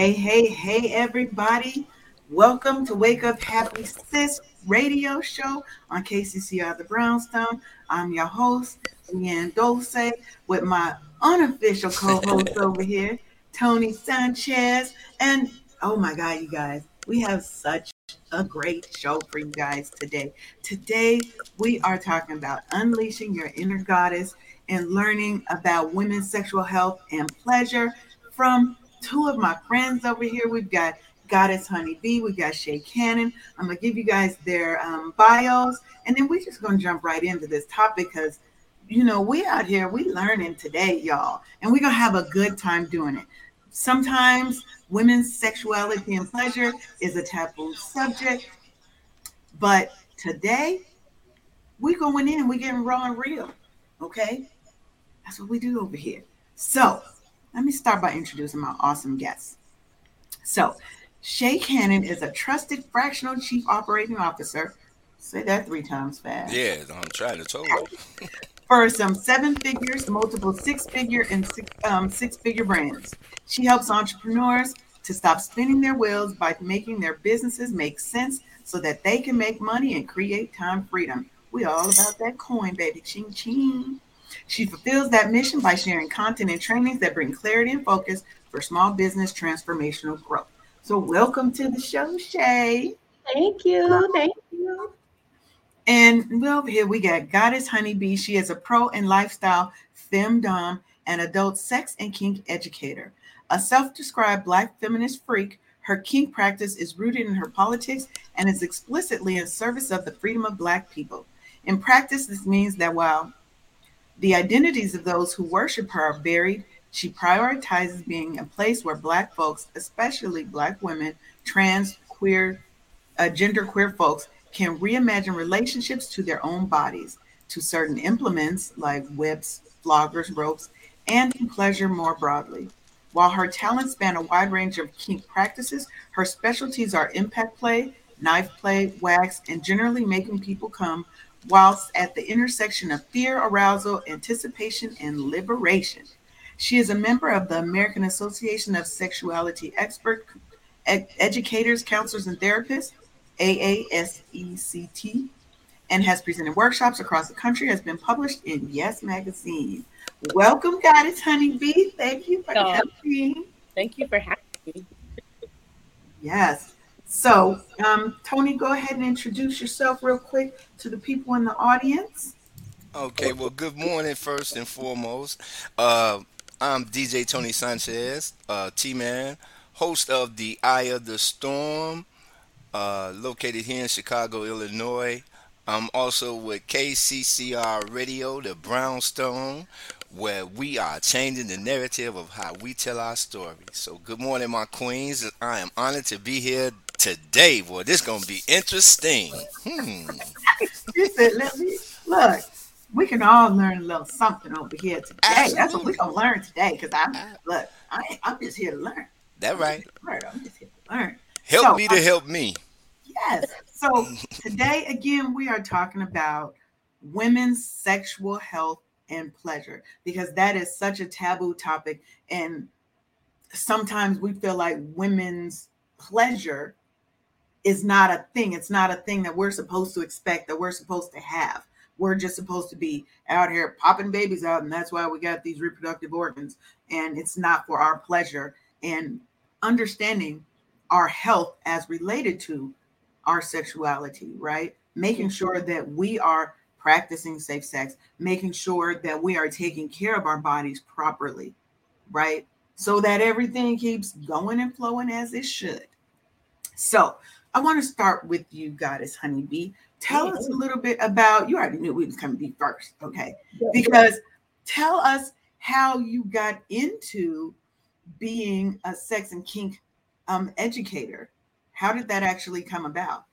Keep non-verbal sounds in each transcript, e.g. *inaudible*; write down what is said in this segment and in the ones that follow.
Hey, hey, hey, everybody. Welcome to Wake Up Happy Sis radio show on KCCR The Brownstone. I'm your host, Leanne Dulce, with my unofficial co host *laughs* over here, Tony Sanchez. And oh my God, you guys, we have such a great show for you guys today. Today, we are talking about unleashing your inner goddess and learning about women's sexual health and pleasure from two of my friends over here. We've got Goddess Honey B, we got Sha' Cannon. I'm gonna give you guys their um, bios, and then we're just gonna jump right into this topic because you know we out here we learning today, y'all, and we're gonna have a good time doing it. Sometimes women's sexuality and pleasure is a taboo subject, but today we're going in, we getting raw and real. Okay, that's what we do over here. So let me start by introducing my awesome guests. So, Sha' Cannon is a trusted fractional chief operating officer. Say that three times fast. Yeah, I'm trying to tell you. *laughs* For some seven figures, multiple six figure, and six, um, six figure brands. She helps entrepreneurs to stop spinning their wheels by making their businesses make sense so that they can make money and create time freedom. We all about that coin, baby. Ching ching. She fulfills that mission by sharing content and trainings that bring clarity and focus for small business transformational growth. So, welcome to the show, Sha'. Thank you. Thank you. And well, here we got Goddess Honey B. She is a pro and lifestyle femdom and adult sex and kink educator. A self described Black feminist freak, her kink practice is rooted in her politics and is explicitly in service of the freedom of Black people. In practice, this means that while the identities of those who worship her are varied. She prioritizes being a place where Black folks, especially Black women, trans, queer, uh, gender queer folks, can reimagine relationships to their own bodies, to certain implements like whips, floggers, ropes, and pleasure more broadly. While her talents span a wide range of kink practices, her specialties are impact play, knife play, wax, and generally making people come whilst at the intersection of fear, arousal, anticipation, and liberation. She is a member of the American Association of Sexuality Expert Educators, Counselors, and Therapists, AASECT, and has presented workshops across the country, has been published in Yes Magazine. Welcome, Goddess Honey B. Thank you for oh, coming. Thank you for having me. Yes. So, um, Tony, go ahead and introduce yourself real quick to the people in the audience. Okay, well, good morning, first and foremost. Uh, I'm DJ Tony Sanchez, uh, T Man, host of the Eye of the Storm, uh, located here in Chicago, Illinois. I'm also with KCCR Radio, the Brownstone, where we are changing the narrative of how we tell our story. So, good morning, my queens. I am honored to be here today, boy. This is gonna be interesting. Hmm. *laughs* he said, "Let me look. We can all learn a little something over here today. Absolutely. That's what we're gonna learn today. Because I'm look, I, am just here to learn. That right. I'm just here to learn. Help so, me to help me. Yes. So today again, we are talking about women's sexual health and pleasure because that is such a taboo topic and sometimes we feel like women's pleasure is not a thing. It's not a thing that we're supposed to expect, that we're supposed to have. We're just supposed to be out here popping babies out, and that's why we got these reproductive organs. And it's not for our pleasure. And understanding our health as related to our sexuality, right? Making sure that we are practicing safe sex, making sure that we are taking care of our bodies properly, right? So that everything keeps going and flowing as it should. So, I want to start with you, Goddess Honey B. Tell us a little bit about you already knew we was coming to be first, okay? Because tell us how you got into being a sex and kink um, educator. How did that actually come about?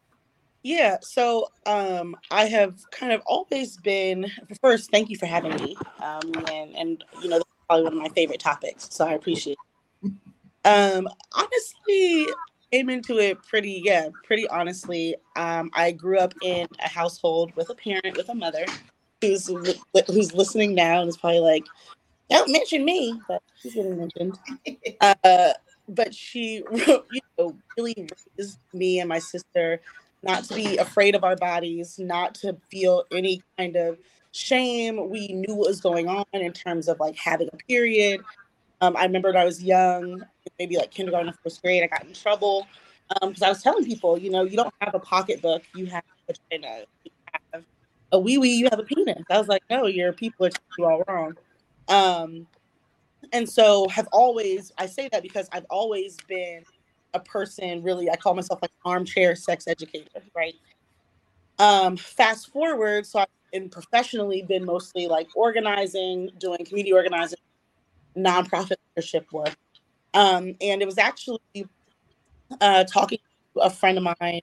Yeah, so um, I have kind of always been. First, thank you for having me, um, and and you know, that's probably one of my favorite topics, so I appreciate. It. *laughs* Um, honestly, came into it pretty yeah pretty honestly um, i grew up in a household with a parent with a mother who's who's listening now and is probably like don't mention me but she's getting mentioned *laughs* uh, but she, *laughs* you know, really raised me and my sister not to be afraid of our bodies, not to feel any kind of shame. We knew what was going on in terms of like having a period. Um, I remember when I was young, maybe like kindergarten first grade, I got in trouble because um, I was telling people, you know, you don't have a pocketbook, you have a vagina, you have a wee wee, you have a penis. I was like, no, your people are you all wrong. Um, and so have always, I say that because I've always been a person really, I call myself like armchair sex educator, right? Um, fast forward, so I've been professionally been mostly like organizing, doing community organizing, nonprofit leadership work. Um, and it was actually uh, talking to a friend of mine,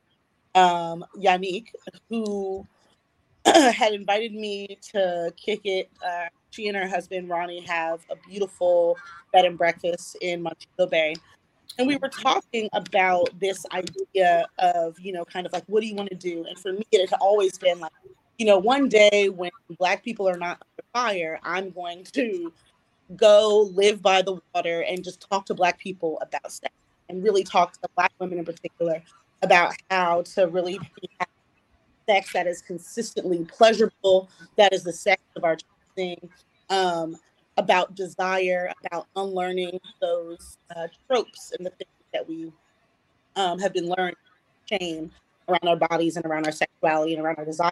um, Yannick, who *clears throat* had invited me to kick it. Uh, she and her husband Ronnie have a beautiful bed and breakfast in Montego Bay. And we were talking about this idea of, you know, kind of like, what do you want to do? And for me, it had always been like, you know, one day when Black people are not under fire, I'm going to go live by the water and just talk to Black people about sex and really talk to Black women in particular about how to really have sex that is consistently pleasurable, that is the sex of our choosing, um, about desire, about unlearning those uh, tropes and the things that we um, have been learning, shame around our bodies and around our sexuality and around our desire.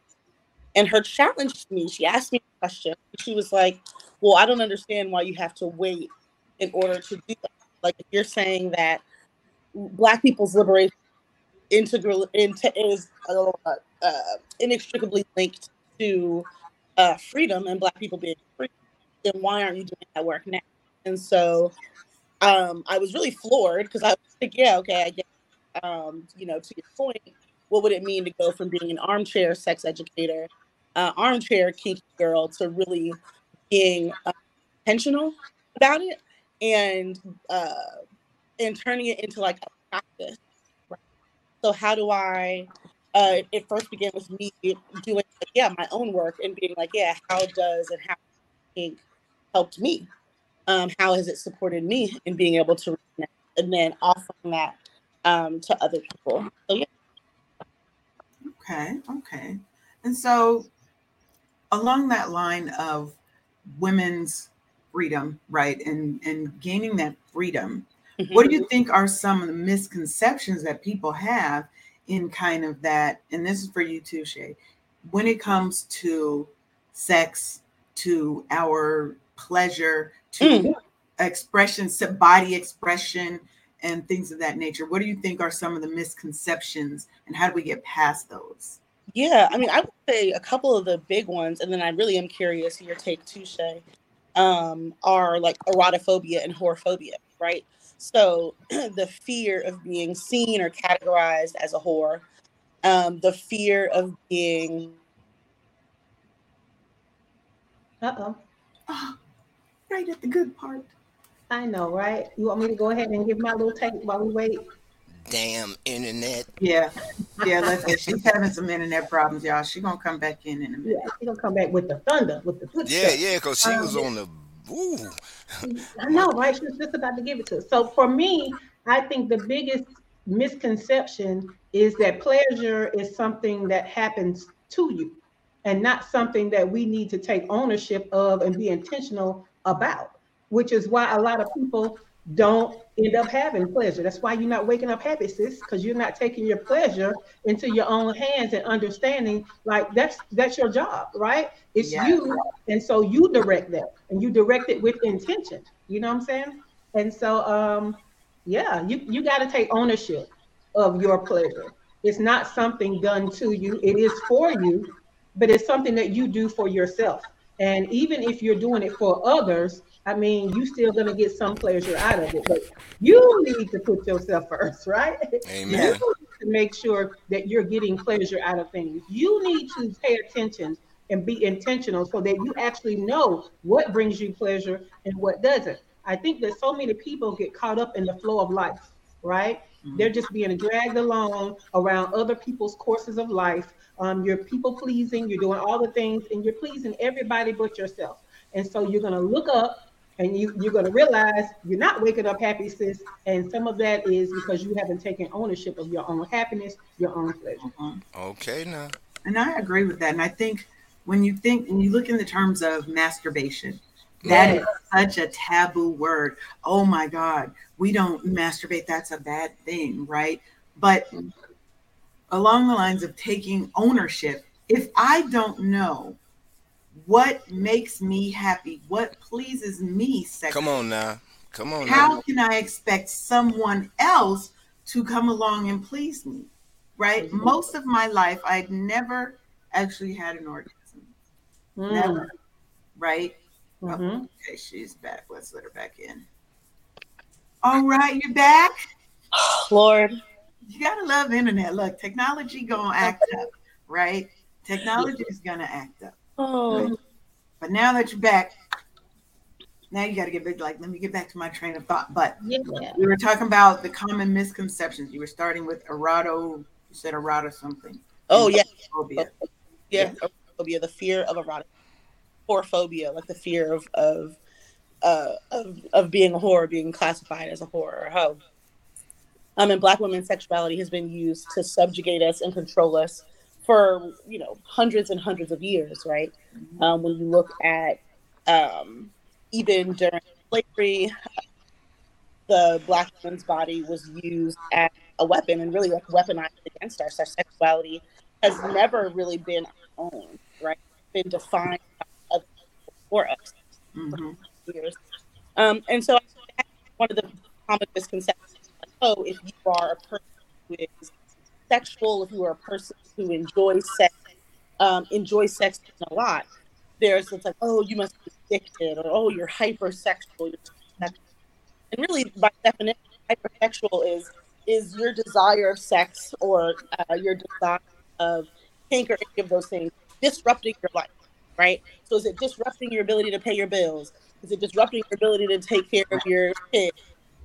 And her challenge to me, she asked me a question. She was like, Well, I don't understand why you have to wait in order to do that. Like, if you're saying that Black people's liberation integral into, is uh, uh, inextricably linked to uh, freedom and Black people being free, then why aren't you doing that work now? And so um, I was really floored because I was like, yeah, okay, I get, um, you know, to your point, what would it mean to go from being an armchair sex educator, uh, armchair kinky girl, to really being uh, intentional about it and uh, and turning it into like a practice. So how do I? Uh, it first began with me doing like, yeah my own work and being like yeah how does and how kink helped me? Um, how has it supported me in being able to and then offering that um, to other people? So yeah. Okay, okay. And so along that line of women's freedom, right? And and gaining that freedom, mm-hmm. what do you think are some of the misconceptions that people have in kind of that, and this is for you too, Sha', when it comes to sex, to our pleasure to mm. expression, body expression, and things of that nature. What do you think are some of the misconceptions, and how do we get past those? Yeah, I mean, I would say a couple of the big ones, and then I really am curious your take Touche, um, are like erotophobia and whorephobia, right? So *clears throat* the fear of being seen or categorized as a whore, um, the fear of being. Uh oh. Oh, *gasps* right at the good part. I know, right? You want me to go ahead and give my little take while we wait? Damn internet. Yeah, yeah. *laughs* Let's get. She's having some internet problems, y'all. She's gonna come back in in a minute. Yeah, she's gonna come back with the thunder, with the good yeah, stuff. yeah. Because she um, was on the. Ooh. I know, right? She was just about to give it to us. So for me, I think the biggest misconception is that pleasure is something that happens to you and not something that we need to take ownership of and be intentional about, which is why a lot of people don't end up having pleasure. That's why you're not waking up happy, sis, because you're not taking your pleasure into your own hands and understanding like that's that's your job, right? It's yeah. you, and so you direct that, and you direct it with intention. You know what I'm saying? And so, um, yeah, you you got to take ownership of your pleasure. It's not something done to you; it is for you, but it's something that you do for yourself. And even if you're doing it for others, I mean, you still gonna get some pleasure out of it. But you need to put yourself first, right? Amen. to make sure that you're getting pleasure out of things. You need to pay attention and be intentional so that you actually know what brings you pleasure and what doesn't. I think that so many people get caught up in the flow of life, right? Mm-hmm. They're just being dragged along around other people's courses of life um, you're people pleasing, you're doing all the things, and you're pleasing everybody but yourself. And so you're going to look up And you, you're going to realize you're not waking up happy, sis. And some of that is because you haven't taken ownership of your own happiness, your own pleasure. Mhm. Okay, now. And I agree with that. And I think when you think, when you look in the terms of masturbation, that is such a taboo word. Oh my God, we don't masturbate. That's a bad thing, right? But along the lines of taking ownership, if I don't know what makes me happy, what pleases me sexually, Come on now. Come on now. how can I expect someone else to come along and please me? Right? Mhm. Most of my life, I've never actually had an orgasm. Mm, Never. Right? mhm. Okay, she's back. Let's let her back in. All right, you're back. Lord, You gotta love internet. Look, technology gonna act up, right? Technology is gonna act up. Oh, But now that you're back, now you gotta get back. Like, let me get back to my train of thought. But Yeah. we were talking about the common misconceptions. You were starting with eroto. You said eroto something. oh yeah, Phobia. yeah, phobia, the fear of erotic, phobia, like the fear of of uh, of of being a whore, being classified as a whore or a hoe. Um, and Black women's sexuality has been used to subjugate us and control us for you know hundreds and hundreds of years, right? Um, when you look at um, even during slavery, the Black woman's body was used as a weapon and really like weaponized against us. Our sexuality has never really been our own, right? Been defined by other for us Mhm. years. Um, and so one of the common misconceptions, like, oh, if you are a person who is sexual, if you are a person who enjoys sex, um, enjoys sex a lot, there's it's like, oh, you must be addicted, or oh, you're hypersexual. You're. And really, by definition, hypersexual is is your desire of sex or uh, your desire of or any of those things disrupting your life, right? So is it disrupting your ability to pay your bills? Is it disrupting your ability to take care of your kids?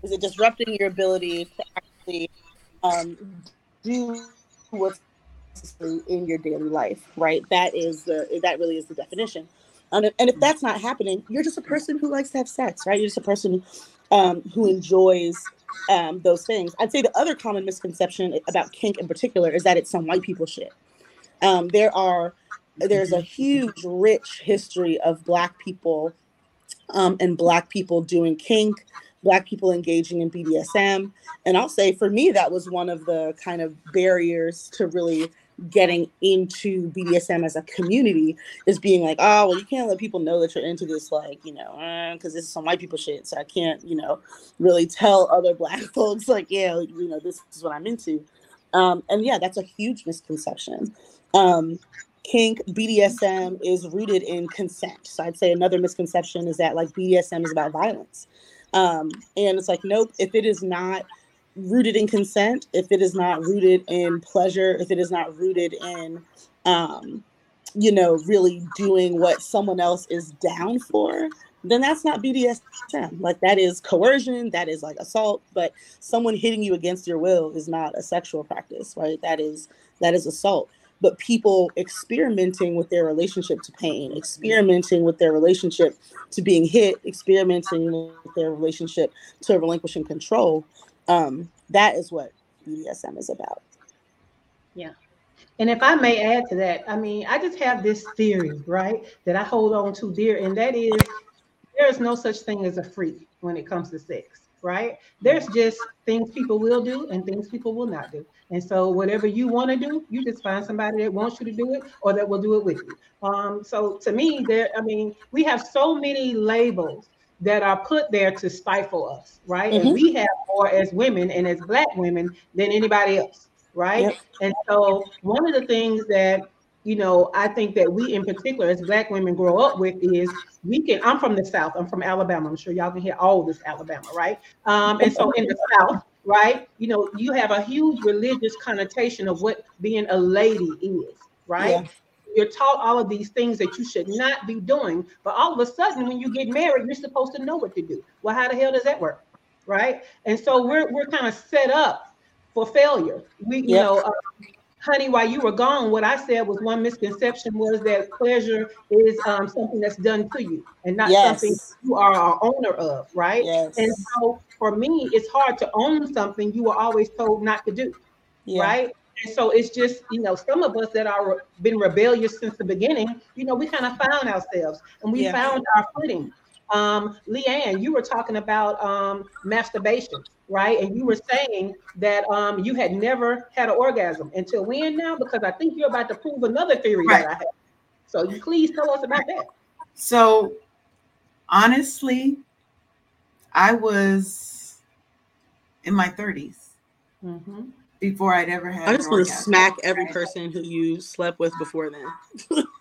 Is it disrupting your ability to actually um, do what's necessary in your daily life? Right. That is the that really is the definition. And if, and if that's not happening, you're just a person who likes to have sex, right? You're just a person um, who enjoys um, those things. I'd say the other common misconception about kink in particular is that it's some white people shit. Um, there are there's a huge, rich history of Black people um, and Black people doing kink, Black people engaging in BDSM. And I'll say for me, that was one of the kind of barriers to really getting into BDSM as a community is being like, oh, well, you can't let people know that you're into this, like, you know, because this is some white people shit. So I can't, you know, really tell other Black *laughs* folks, like, yeah, you know, this is what I'm into. Um, and yeah, that's a huge misconception. Um, kink BDSM is rooted in consent. So I'd say another misconception is that like BDSM is about violence. Um, and it's like, nope, if it is not rooted in consent, if it is not rooted in pleasure, if it is not rooted in, um, you know, really doing what someone else is down for, then that's not BDSM. Like that is coercion, that is like assault, but someone hitting you against your will is not a sexual practice, right? That is that is assault but people experimenting with their relationship to pain, experimenting with their relationship to being hit, experimenting with their relationship to relinquishing control. Um, that is what BDSM is about. Yeah. And if I may add to that, I mean, I just have this theory, right, that I hold on to dear, and that is there is no such thing as a freak when it comes to sex, right? There's just things people will do and things people will not do. And so whatever you want to do, you just find somebody that wants you to do it or that will do it with you. Um, so to me, there, I mean, we have so many labels that are put there to stifle us, right? Mhm. And we have more as women and as black women than anybody else, right? Yep. And so one of the things that you know I think that we in particular as black women grow up with is we can. I'm from the South. I'm from Alabama. I'm sure y'all can hear all this Alabama, right? Um, and so in the South, right? You know, you have a huge religious connotation of what being a lady is, right? Yeah. You're taught all of these things that you should not be doing, but all of a sudden, when you get married, you're supposed to know what to do. Well, how the hell does that work, right? And so we're we're kind of set up for failure. We, you know, uh, honey, while you were gone, what I said was one misconception was that pleasure is um, something that's done to you and not Yes. something you are a owner of, right? Yes. And so for me, it's hard to own something you were always told not to do, Yeah. right? And so it's just, you know, some of us that are been rebellious since the beginning, you know, we kind of found ourselves and we Yeah. found our footing. Um, Leanne, you were talking about um, masturbation, right? And you were saying that um, you had never had an orgasm until when now? Because I think you're about to prove another theory Right. that I have. So you please tell us about that. So honestly, I was in my 30s Mm-hmm. before I'd ever had I just want to smack every person who you slept with before then. *laughs*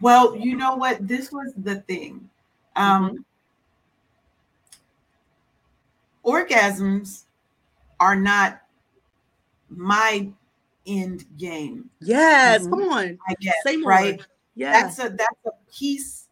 Well, you know what? This was the thing. Um, Orgasms are not my end game. Yes, Mhm. come on. I guess, Say more. right? Yeah. That's a that's a piece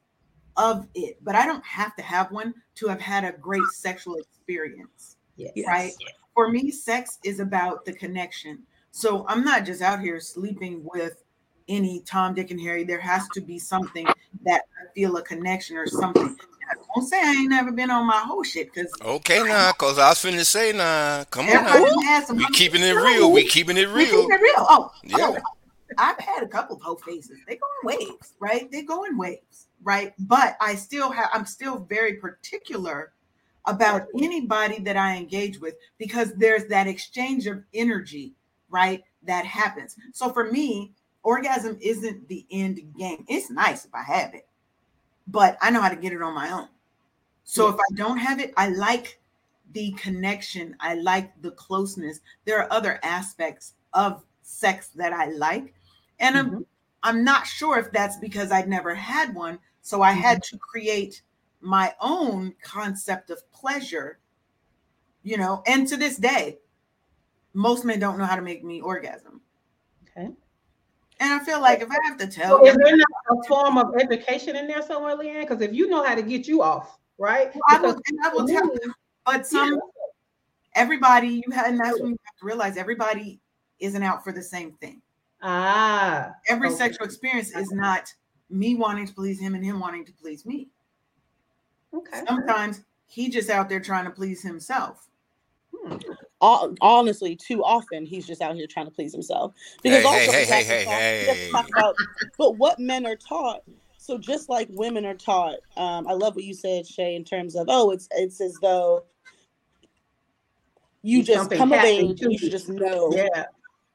of it, but I don't have to have one to have had a great sexual experience. Yes. Yes. right? For me, sex is about the connection. So I'm not just out here sleeping with any Tom, Dick, and Harry. There has to be something that I feel a connection or something. I Don't say I ain't never been on my whole shit because Okay, now, cause I was finna say now. Come on, now. We keeping it real. We keeping it We real. keeping it real. Oh, oh Yeah. oh, I've had a couple of whole faces. They go in waves, right? They go in waves, right? But I still have. I'm still very particular about anybody that I engage with because there's that exchange of energy, right? That happens. So for me, orgasm isn't the end game. It's nice if I have it, but I know how to get it on my own. So if I don't have it, I like the connection. I like the closeness. There are other aspects of sex that I like. And I'm Mhm. I'm not sure if that's because I'd never had one. So I had to create my own concept of pleasure, you know, and to this day, most men don't know how to make me orgasm. Okay. And I feel like if I have to tell So is you, there not a form of education in there somewhere, Leanne? Because if you know how to get you off, right? I will, and I will tell me, but some everybody you have and that's when you have to realize everybody isn't out for the same thing. Ah, Every Okay. sexual experience is not me wanting to please him and him wanting to please me. okay. Sometimes he just out there trying to please himself. Hmm. Hon- honestly, too often he's just out here trying to please himself. Hey, also hey, we hey, hey, hey, we hey. talk about- but what men are taught. So just like women are taught, um, I love what you said, Sha', in terms of oh, it's it's as though you It's just come of age and you should just know Yeah.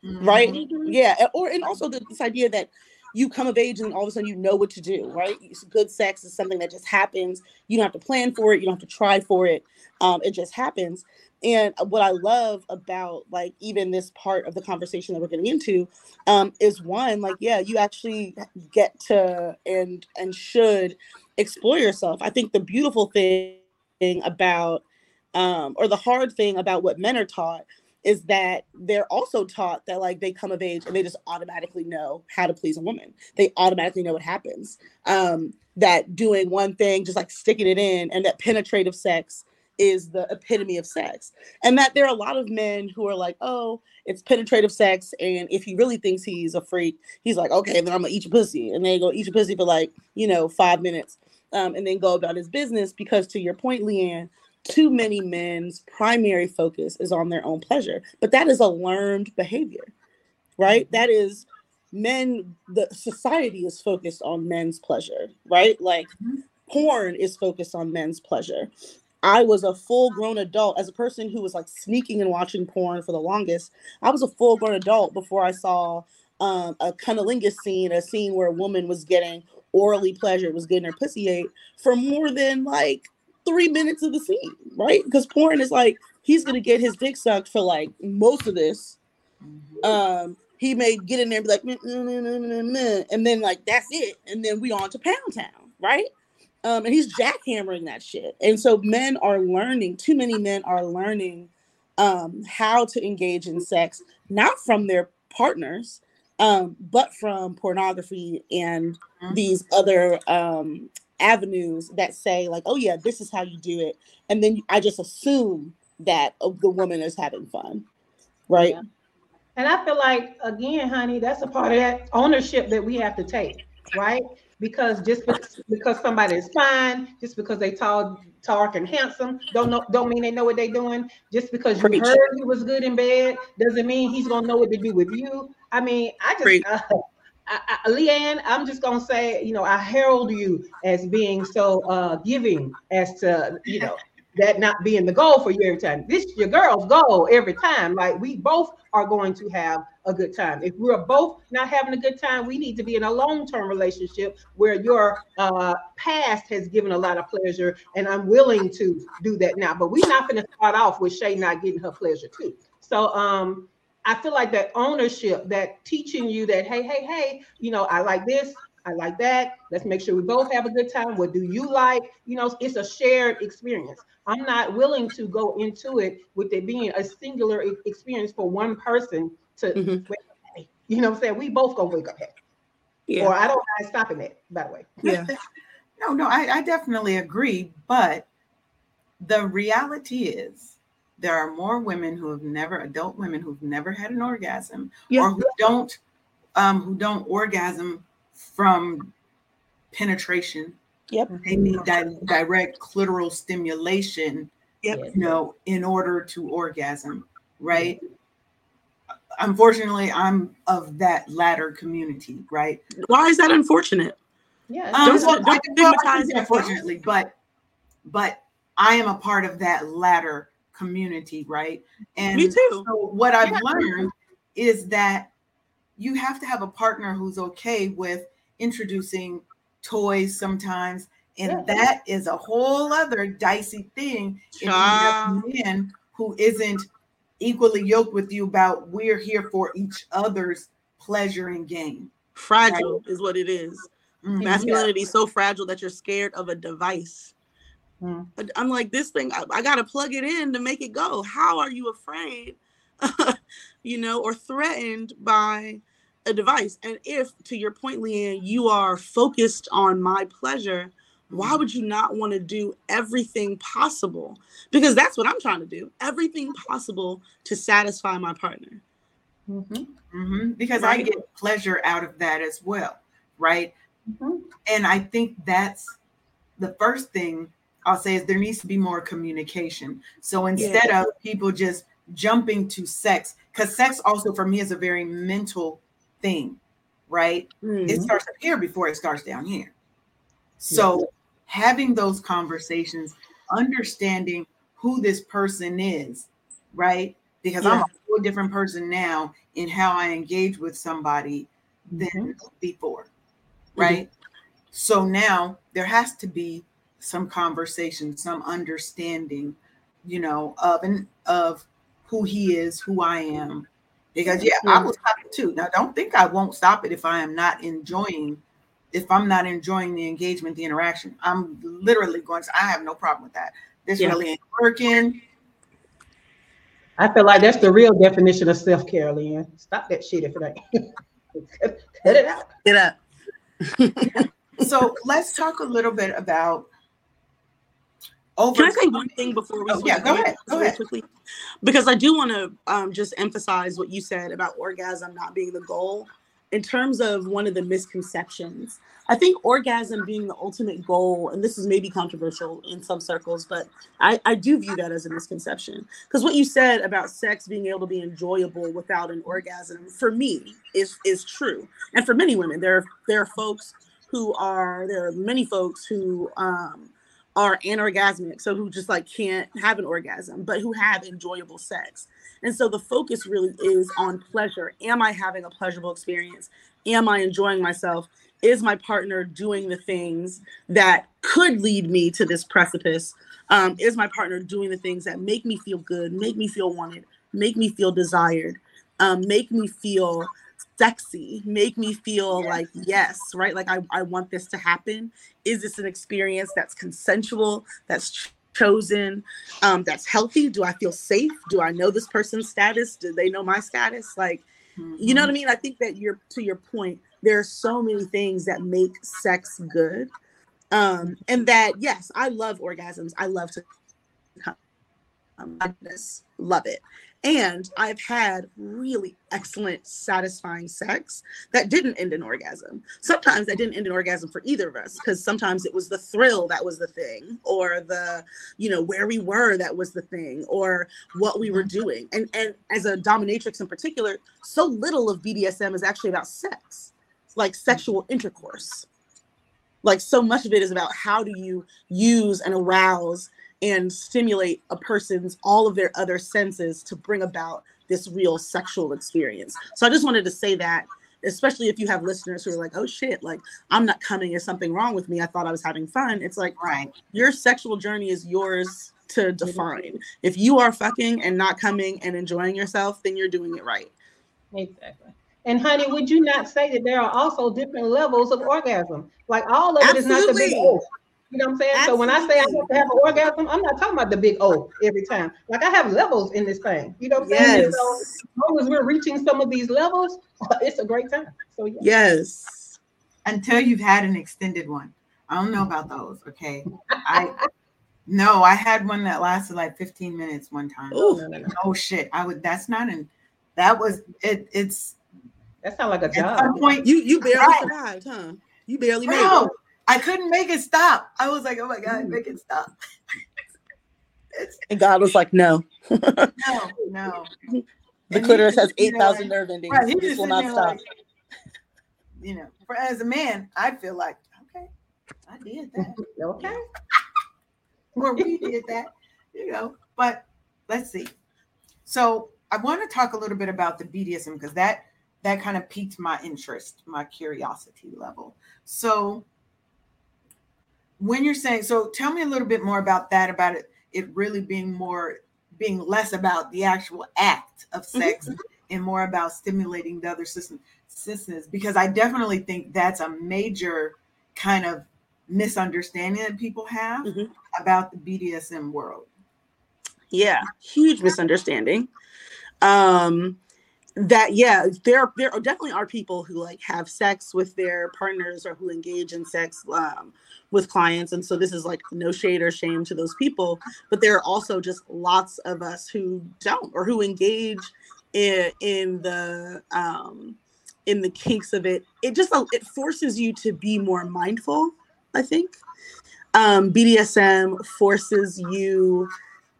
right? Mhm. Yeah, or and also the, this idea that you come of age and all of a sudden you know what to do, right? Good sex is something that just happens. You don't have to plan for it. You don't have to try for it. Um, it just happens. And what I love about like even this part of the conversation that we're getting into um, is one like yeah, you actually get to and and should explore yourself. I think the beautiful thing about um, or the hard thing about what men are taught is that they're also taught that like they come of age and they just automatically know how to please a woman. They automatically know what happens. Um, that doing one thing, just like sticking it in, and that penetrative sex is the epitome of sex. And that there are a lot of men who are like, oh, it's penetrative sex. And if he really thinks he's a freak, he's like, okay, then I'm gonna eat your pussy. And then go eat your pussy for like, you know, five minutes. Um, and then go about his business because to your point, Leanne, too many men's primary focus is on their own pleasure but that is a learned behavior right? That is men the society is focused on men's pleasure right? Like Mhm. porn is focused on men's pleasure. I was a full grown adult. As a person who was like sneaking and watching porn for the longest i was a full grown adult before i saw um, a cunnilingus scene a scene where a woman was getting orally pleasured was getting her pussy ate for more than like three minutes of the scene, right? Because porn is like he's gonna get his dick sucked for like most of this. Mhm. Um, he may get in there and be like, "Meh, meh, meh, meh, meh, meh," and then like that's it, and then we on to Pound Town, right? Um, and he's jackhammering that shit. And so men are learning. Too many men are learning um, how to engage in sex, not from their partners, um, but from pornography and Mhm. these other um, avenues that say like, "Oh yeah, this is how you do it," and then I just assume that uh, the woman is having fun, right? Yeah. And I feel like, again, honey, that's a part of that ownership that we have to take, right? Because just because somebody is fine, just because they tall, talk and handsome, don't know, don't mean they know what they're doing. Just because you heard he was good in bed, doesn't mean he's gonna know what to do with you. I mean, I just, uh, *laughs* I, I, Leanne, I'm just gonna say, you know, I herald you as being so uh, giving as to, you know, that not being the goal for you every time. This is your girl's goal every time. Like we both are going to have a good time. If we're both not having a good time, we need to be in a long-term relationship where your uh, past has given a lot of pleasure, and I'm willing to do that now. But we're not going to start off with Sha' not getting her pleasure too. So um, I feel like that ownership, that teaching you that, hey, hey, hey, you know, I like this, I like that. Let's make sure we both have a good time. What do you like? You know, it's a shared experience. I'm not willing to go into it with it being a singular experience for one person to Mhm. wake up happy. You know what I'm saying? We both gonna wake up happy. Or I don't mind stopping that, by the way. Yeah. *laughs* No, no, I, I definitely agree. But the reality is there are more women who have never, adult women who've never had an orgasm Yeah. or who don't um who don't orgasm from penetration. Yep. They need di- direct clitoral stimulation, Yep. you know, in order to orgasm, right? Unfortunately, I'm of that latter community, right? Why is that unfortunate? Yeah. Um, Don't- well, don't I- well, I stigmatize think yourself. unfortunately, but but I am a part of that latter community, right? And Me too. So what I've Yeah. learned is that you have to have a partner who's okay with introducing toys sometimes, and Yeah. that is a whole other dicey thing. If you have Child. a man who isn't equally yoked with you about we're here for each other's pleasure and gain. Fragile is what it is. Mhm. Masculinity is so fragile that you're scared of a device. Mm. But I'm like, this thing, I, I got to plug it in to make it go. How are you afraid, *laughs* you know, or threatened by a device? And if, to your point, Leanne, you are focused on my pleasure, why would you not want to do everything possible? Because that's what I'm trying to do everything possible to satisfy my partner. Mhm. hmm Because I get pleasure out of that as well, right? Mhm. And I think that's the first thing I'll say is there needs to be more communication. So instead of people just jumping to sex, because sex also for me is a very mental thing, right? Mm. It starts up here before it starts down here. So having those conversations, understanding who this person is, right? Because I'm a whole different person now in how I engage with somebody than Mm-hmm. before, right? So now there has to be some conversation, some understanding, you know, of and of who he is, who I am. Because yeah, I Yeah. will mm-hmm. stop it too. Now don't think I won't stop it if I am not enjoying if I'm not enjoying the engagement, the interaction. I'm literally going to I have no problem with that. This Yeah. really ain't working. I feel like that's the real definition of self-care, Leanne. Stop that shit if it ain't. cut, *laughs* cut it out. Get up. *laughs* So let's talk a little bit about over Can I say one thing before we Oh, yeah, go ahead, go ahead. quickly? Because I do want to um, just emphasize what you said about orgasm not being the goal. In terms of one of the misconceptions, I think orgasm being the ultimate goal, and this is maybe controversial in some circles, but I, I do view that as a misconception. Because what you said about sex being able to be enjoyable without an orgasm, for me, is is true. And for many women, there are there are folks who are there are many folks who um, are anorgasmic, so who just like can't have an orgasm, but who have enjoyable sex. And so the focus really is on pleasure. Am I having a pleasurable experience? Am I enjoying myself? Is my partner doing the things that could lead me to this precipice? Um, is my partner doing the things that make me feel good, make me feel wanted, make me feel desired, um, make me feel sexy, make me feel like yes, right? Like I, I want this to happen. Is this an experience that's consensual, that's ch- chosen, um, that's healthy? Do I feel safe? Do I know this person's status? Do they know my status? Like, you know what I mean? I think that you're to your point, there are so many things that make sex good. Um, and that yes, I love orgasms. I love to come. goodness, love it. And I've had really excellent, satisfying sex that didn't end in orgasm. Sometimes that didn't end in orgasm for either of us because sometimes it was the thrill that was the thing, or the, you know, where we were that was the thing, or what we were mm-hmm. doing. And and as a dominatrix in particular, so little of BDSM is actually about sex, it's like sexual intercourse. Like so much of it is about how do you use and arouse and stimulate a person's all of their other senses to bring about this real sexual experience. So I just wanted to say that, especially if you have listeners who are like, oh shit, like I'm not coming, is something wrong with me? I thought I was having fun. It's like, Right. your sexual journey is yours to define. If you are fucking and not coming and enjoying yourself, then you're doing it right. Exactly. And honey, would you not say that there are also different levels of orgasm? Like all of it is not the big Absolutely. O. You know what I'm saying? So when I say I have to have an orgasm, I'm not talking about the big O every time. Like I have levels in this thing. You know what I'm saying? Yes. So as long as we're reaching some of these levels, *laughs* it's a great time. So yeah. Yes. Until you've had an extended one. I don't know about those. Okay. I no, I had one that lasted like 15 minutes one time. Ooh. Oh shit. I would that's not an that was it it's That sounds like a at job. some point You you barely Right. survived, huh? You barely made Bro, it. I couldn't make it stop. I was like, oh my God, mm. make it stop. And God was like, no. *laughs* no, no. The And clitoris has 8,000 like- nerve endings. Right, this will not stop. like, you know, for as a man, I feel like, okay, I did that. *laughs* Okay. *laughs* Or we did that, you know. But let's see. So I want to talk a little bit about the BDSM because that that kind of piqued my interest, my curiosity level. So when you're saying, so tell me a little bit more about that, about it, it really being more, being less about the actual act of sex and more about stimulating the other system systems, because I definitely think that's a major kind of misunderstanding that people have Mhm. about the BDSM world. Yeah, huge misunderstanding. Um, that yeah, there there definitely are people who like have sex with their partners or who engage in sex um, with clients, and so this is like no shade or shame to those people. But there are also just lots of us who don't or who engage in in the um, in the kinks of it. It just it forces you to be more mindful. I think um, BDSM forces you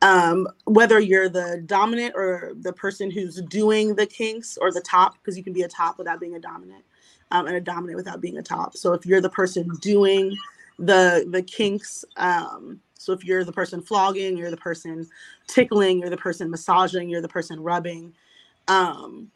um, whether you're the dominant or the person who's doing the kinks or the top, because you can be a top without being a dominant, um, and a dominant without being a top. So if you're the person doing the the kinks, um, so if you're the person flogging, you're the person tickling, you're the person massaging, you're the person rubbing, um,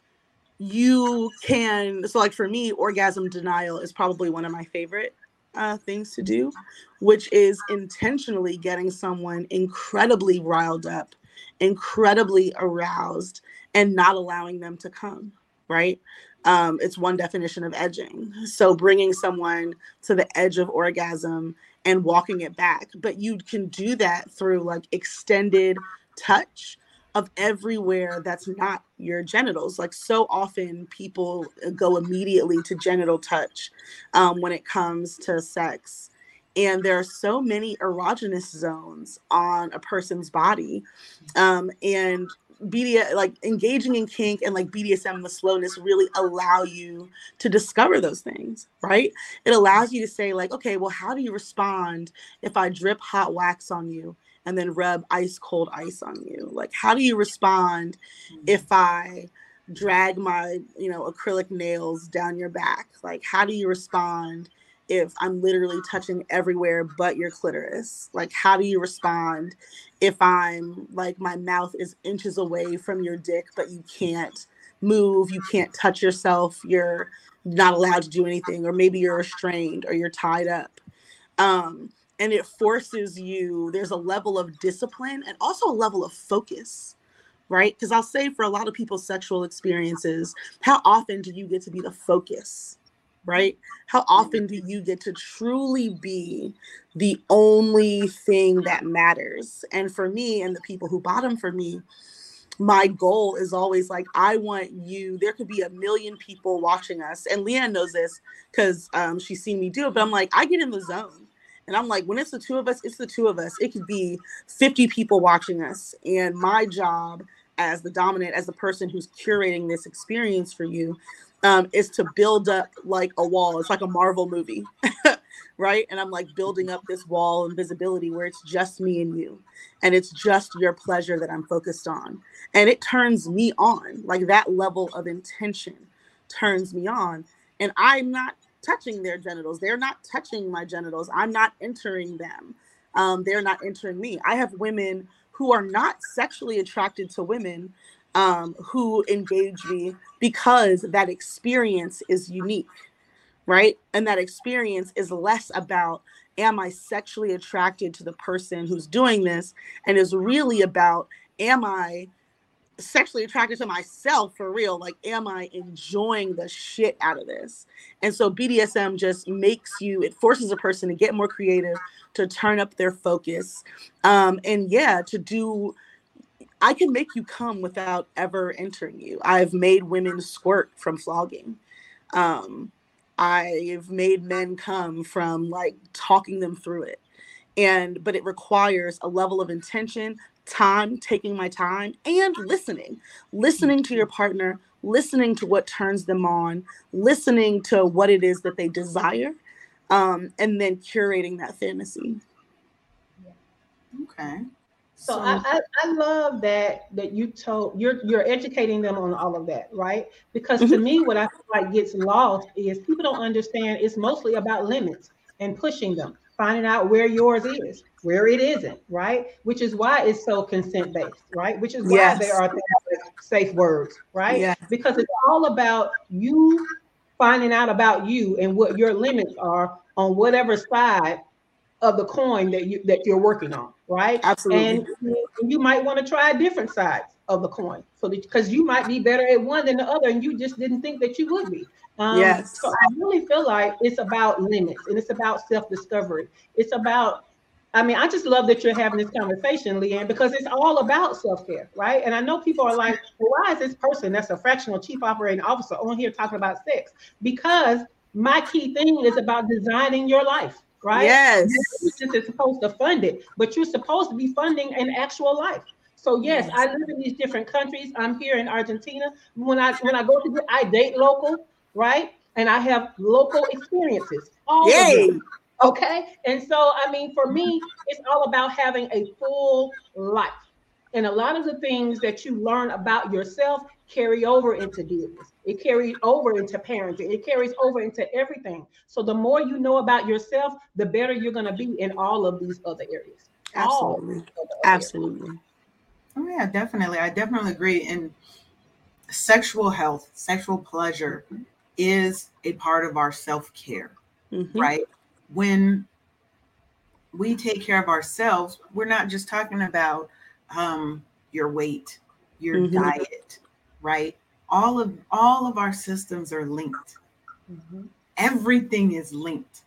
you can. So like for me, orgasm denial is probably one of my favorite uh, things to do, which is intentionally getting someone incredibly riled up, incredibly aroused, and not allowing them to come, right? Um, it's one definition of edging. So bringing someone to the edge of orgasm and walking it back. But you can do that through like extended touch of everywhere that's not your genitals. Like so often people go immediately to genital touch um, when it comes to sex. And there are so many erogenous zones on a person's body. Um, and BD, like engaging in kink and like BDSM the slowness really allow you to discover those things, right? It allows you to say, like, okay, well, how do you respond if I drip hot wax on you and then rub ice cold ice on you? Like, how do you respond if I drag my, you know, acrylic nails down your back? Like, how do you respond if I'm literally touching everywhere but your clitoris? Like, how do you respond if I'm like my mouth is inches away from your dick, but you can't move, you can't touch yourself, you're not allowed to do anything, or maybe you're restrained or you're tied up. Um, and it forces you, there's a level of discipline and also a level of focus right? Because I'll say for a lot of people's sexual experiences, how often do you get to be the focus, right? How often do you get to truly be the only thing that matters? And for me and the people who bottom for me, my goal is always like I want you. There could be a million people watching us, and Leanne knows this because um, she's seen me do it. But I'm like, I get in the zone, And I'm like, when it's the two of us, it's the two of us. It could be 50 people watching us. And my job as the dominant, as the person who's curating this experience for you, um, is to build up like a wall. It's like a Marvel movie, *laughs* right? And I'm like building up this wall and visibility where it's just me and you, and it's just your pleasure that I'm focused on. And it turns me on, like that level of intention turns me on. And I'm not touching their genitals. They're not touching my genitals. I'm not entering them. Um, they're not entering me. I have women who are not sexually attracted to women um, who engage me because that experience is unique, right? And that experience is less about am I sexually attracted to the person who's doing this and is really about am I sexually attracted to myself for real like am i enjoying the shit out of this? And so bdsm just makes you it forces a person to get more creative to turn up their focus um and yeah to do i can make you come without ever entering you. I've made women squirt from flogging. Um i've made men come from like talking them through it. And but it requires a level of intention time, taking my time, and listening, listening to your partner, listening to what turns them on, listening to what it is that they desire, um, and then curating that fantasy. Okay. So, so I, I, I, love that that you told you're you're educating them on all of that, right? Because mm-hmm. to me, what I feel like gets lost is people don't understand it's mostly about limits and pushing them finding out where yours is, where it isn't, right? Which is why it's so consent based, right? Which is why yes. there are safe words, right? Yes. Because it's all about you finding out about you and what your limits are on whatever side of the coin that you that you're working on, right? Absolutely. And you might want to try different sides of the coin, so because you might be better at one than the other, and you just didn't think that you would be. Um, yes. So I really feel like it's about limits and it's about self discovery. It's about, I mean, I just love that you're having this conversation, Leanne, because it's all about self care, right? And I know people are like, well, why is this person that's a fractional chief operating officer on here talking about sex? Because my key thing is about designing your life, right? Yes. It's supposed to fund it, but you're supposed to be funding an actual life. So yes, I live in these different countries. I'm here in Argentina. When I when I go to the, I date local right? And I have local experiences. All Yay. Okay. And so, I mean, for me, it's all about having a full life. And a lot of the things that you learn about yourself carry over into business. It carries over into parenting. It carries over into everything. So the more you know about yourself, the better you're going to be in all of these other areas. Absolutely. Absolutely. Areas. Oh yeah, definitely. I definitely agree. And sexual health, sexual pleasure is a part of our self care, mm-hmm. right? When we take care of ourselves, we're not just talking about um, your weight, your mm-hmm. diet, right? All of all of our systems are linked. Mm-hmm. Everything is linked.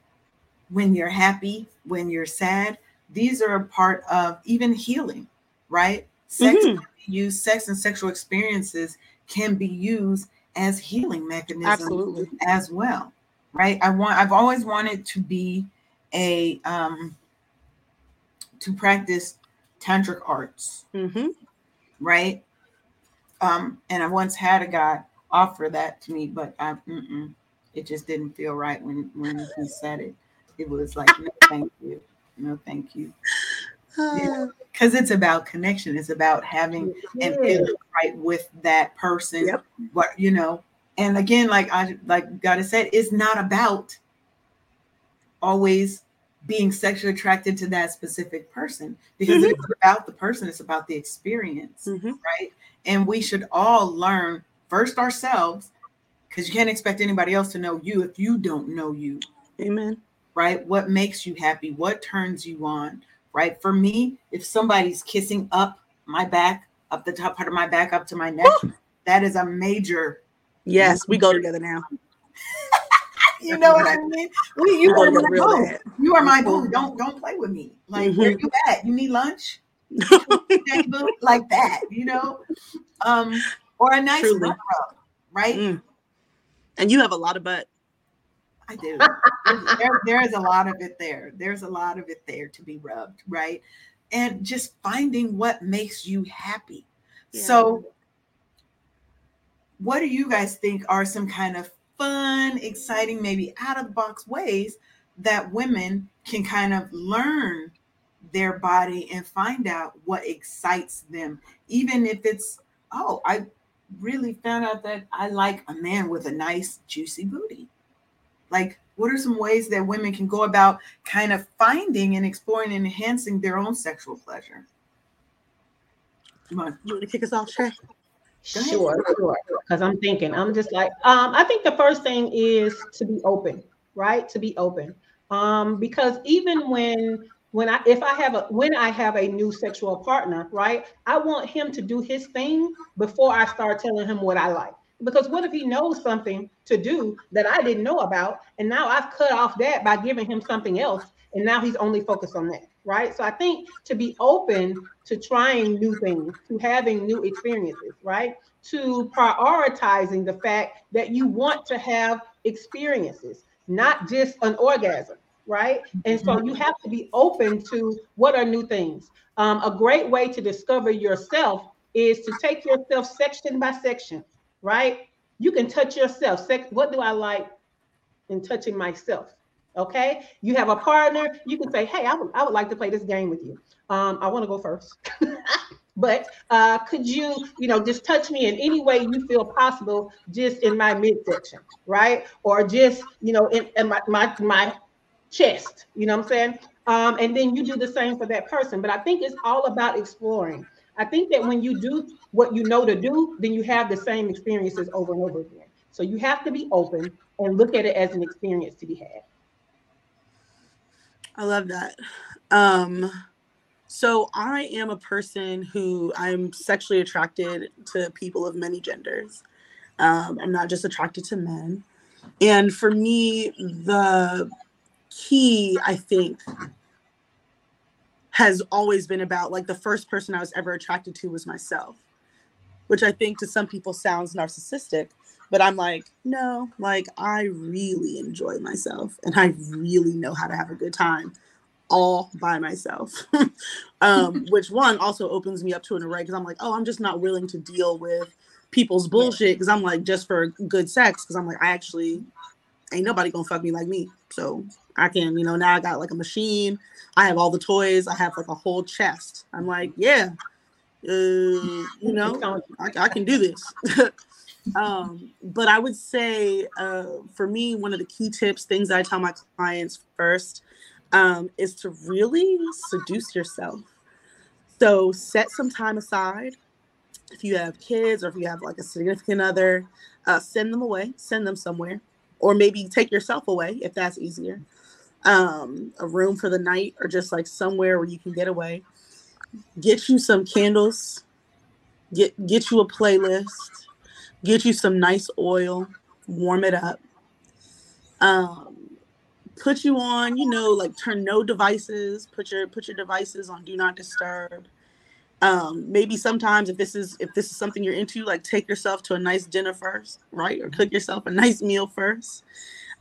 When you're happy, when you're sad, these are a part of even healing, right? Sex mm-hmm. use sex and sexual experiences can be used as healing mechanisms Absolutely. as well right i want i've always wanted to be a um to practice tantric arts mm-hmm. right um and i once had a guy offer that to me but i it just didn't feel right when when he said it it was like no thank you no thank you because it's about connection. It's about having an right with that person. Yep. What you know, and again, like I like Goddess said, it's not about always being sexually attracted to that specific person because mm-hmm. it's about the person. It's about the experience, mm-hmm. right? And we should all learn first ourselves because you can't expect anybody else to know you if you don't know you. Amen. Right? What makes you happy? What turns you on? Right? For me, if somebody's kissing up my back, up the top part of my back, up to my neck, that is a major. Yes, we go together now. *laughs* you know what I mean? We, you, are my boo. you are my boo. Don't don't play with me. Like mm-hmm. where you at? You need lunch? *laughs* like that, you know? Um, or a nice rub, right? Mm. And you have a lot of butt. I do. there, there is a lot of it there. There's a lot of it there to be rubbed, right? And just finding what makes you happy. Yeah. So, what do you guys think are some kind of fun, exciting, maybe out of the box ways that women can kind of learn their body and find out what excites them, even if it's, oh, I really found out that I like a man with a nice, juicy booty. Like, what are some ways that women can go about kind of finding and exploring and enhancing their own sexual pleasure? Come on. You want to kick us off, Trey? Sure, sure. Because I'm thinking, I'm just like, um, I think the first thing is to be open, right? To be open. Um, because even when when I if I have a when I have a new sexual partner, right? I want him to do his thing before I start telling him what I like. Because what if he knows something to do that I didn't know about, and now I've cut off that by giving him something else, and now he's only focused on that, right? So I think to be open to trying new things, to having new experiences, right? To prioritizing the fact that you want to have experiences, not just an orgasm, right? And so you have to be open to what are new things. Um, a great way to discover yourself is to take yourself section by section, right? You can touch yourself. What do I like in touching myself? Okay. You have a partner. You can say, Hey, I would, I would like to play this game with you. Um, I want to go first. *laughs* but uh, could you, you know, just touch me in any way you feel possible, just in my midsection, right? Or just, you know, in, in my, my, my chest, you know what I'm saying? Um, and then you do the same for that person. But I think it's all about exploring. I think that when you do what you know to do, then you have the same experiences over and over again. So you have to be open and look at it as an experience to be had. I love that. Um, so I am a person who I'm sexually attracted to people of many genders. Um, I'm not just attracted to men. And for me, the key, I think, has always been about like the first person I was ever attracted to was myself, which I think to some people sounds narcissistic, but I'm like, no, like I really enjoy myself and I really know how to have a good time all by myself. *laughs* um, *laughs* which one also opens me up to an array because I'm like, oh, I'm just not willing to deal with people's bullshit because I'm like, just for good sex, because I'm like, I actually ain't nobody gonna fuck me like me. So I can, you know, now I got like a machine. I have all the toys. I have like a whole chest. I'm like, yeah, uh, you know, I, I can do this. *laughs* um, but I would say uh, for me, one of the key tips, things I tell my clients first, um, is to really seduce yourself. So set some time aside. If you have kids or if you have like a significant other, uh, send them away, send them somewhere or maybe take yourself away if that's easier. Um, a room for the night, or just like somewhere where you can get away. Get you some candles. Get get you a playlist. Get you some nice oil. Warm it up. Um, put you on, you know, like turn no devices. Put your put your devices on do not disturb um maybe sometimes if this is if this is something you're into like take yourself to a nice dinner first right? Or cook yourself a nice meal first.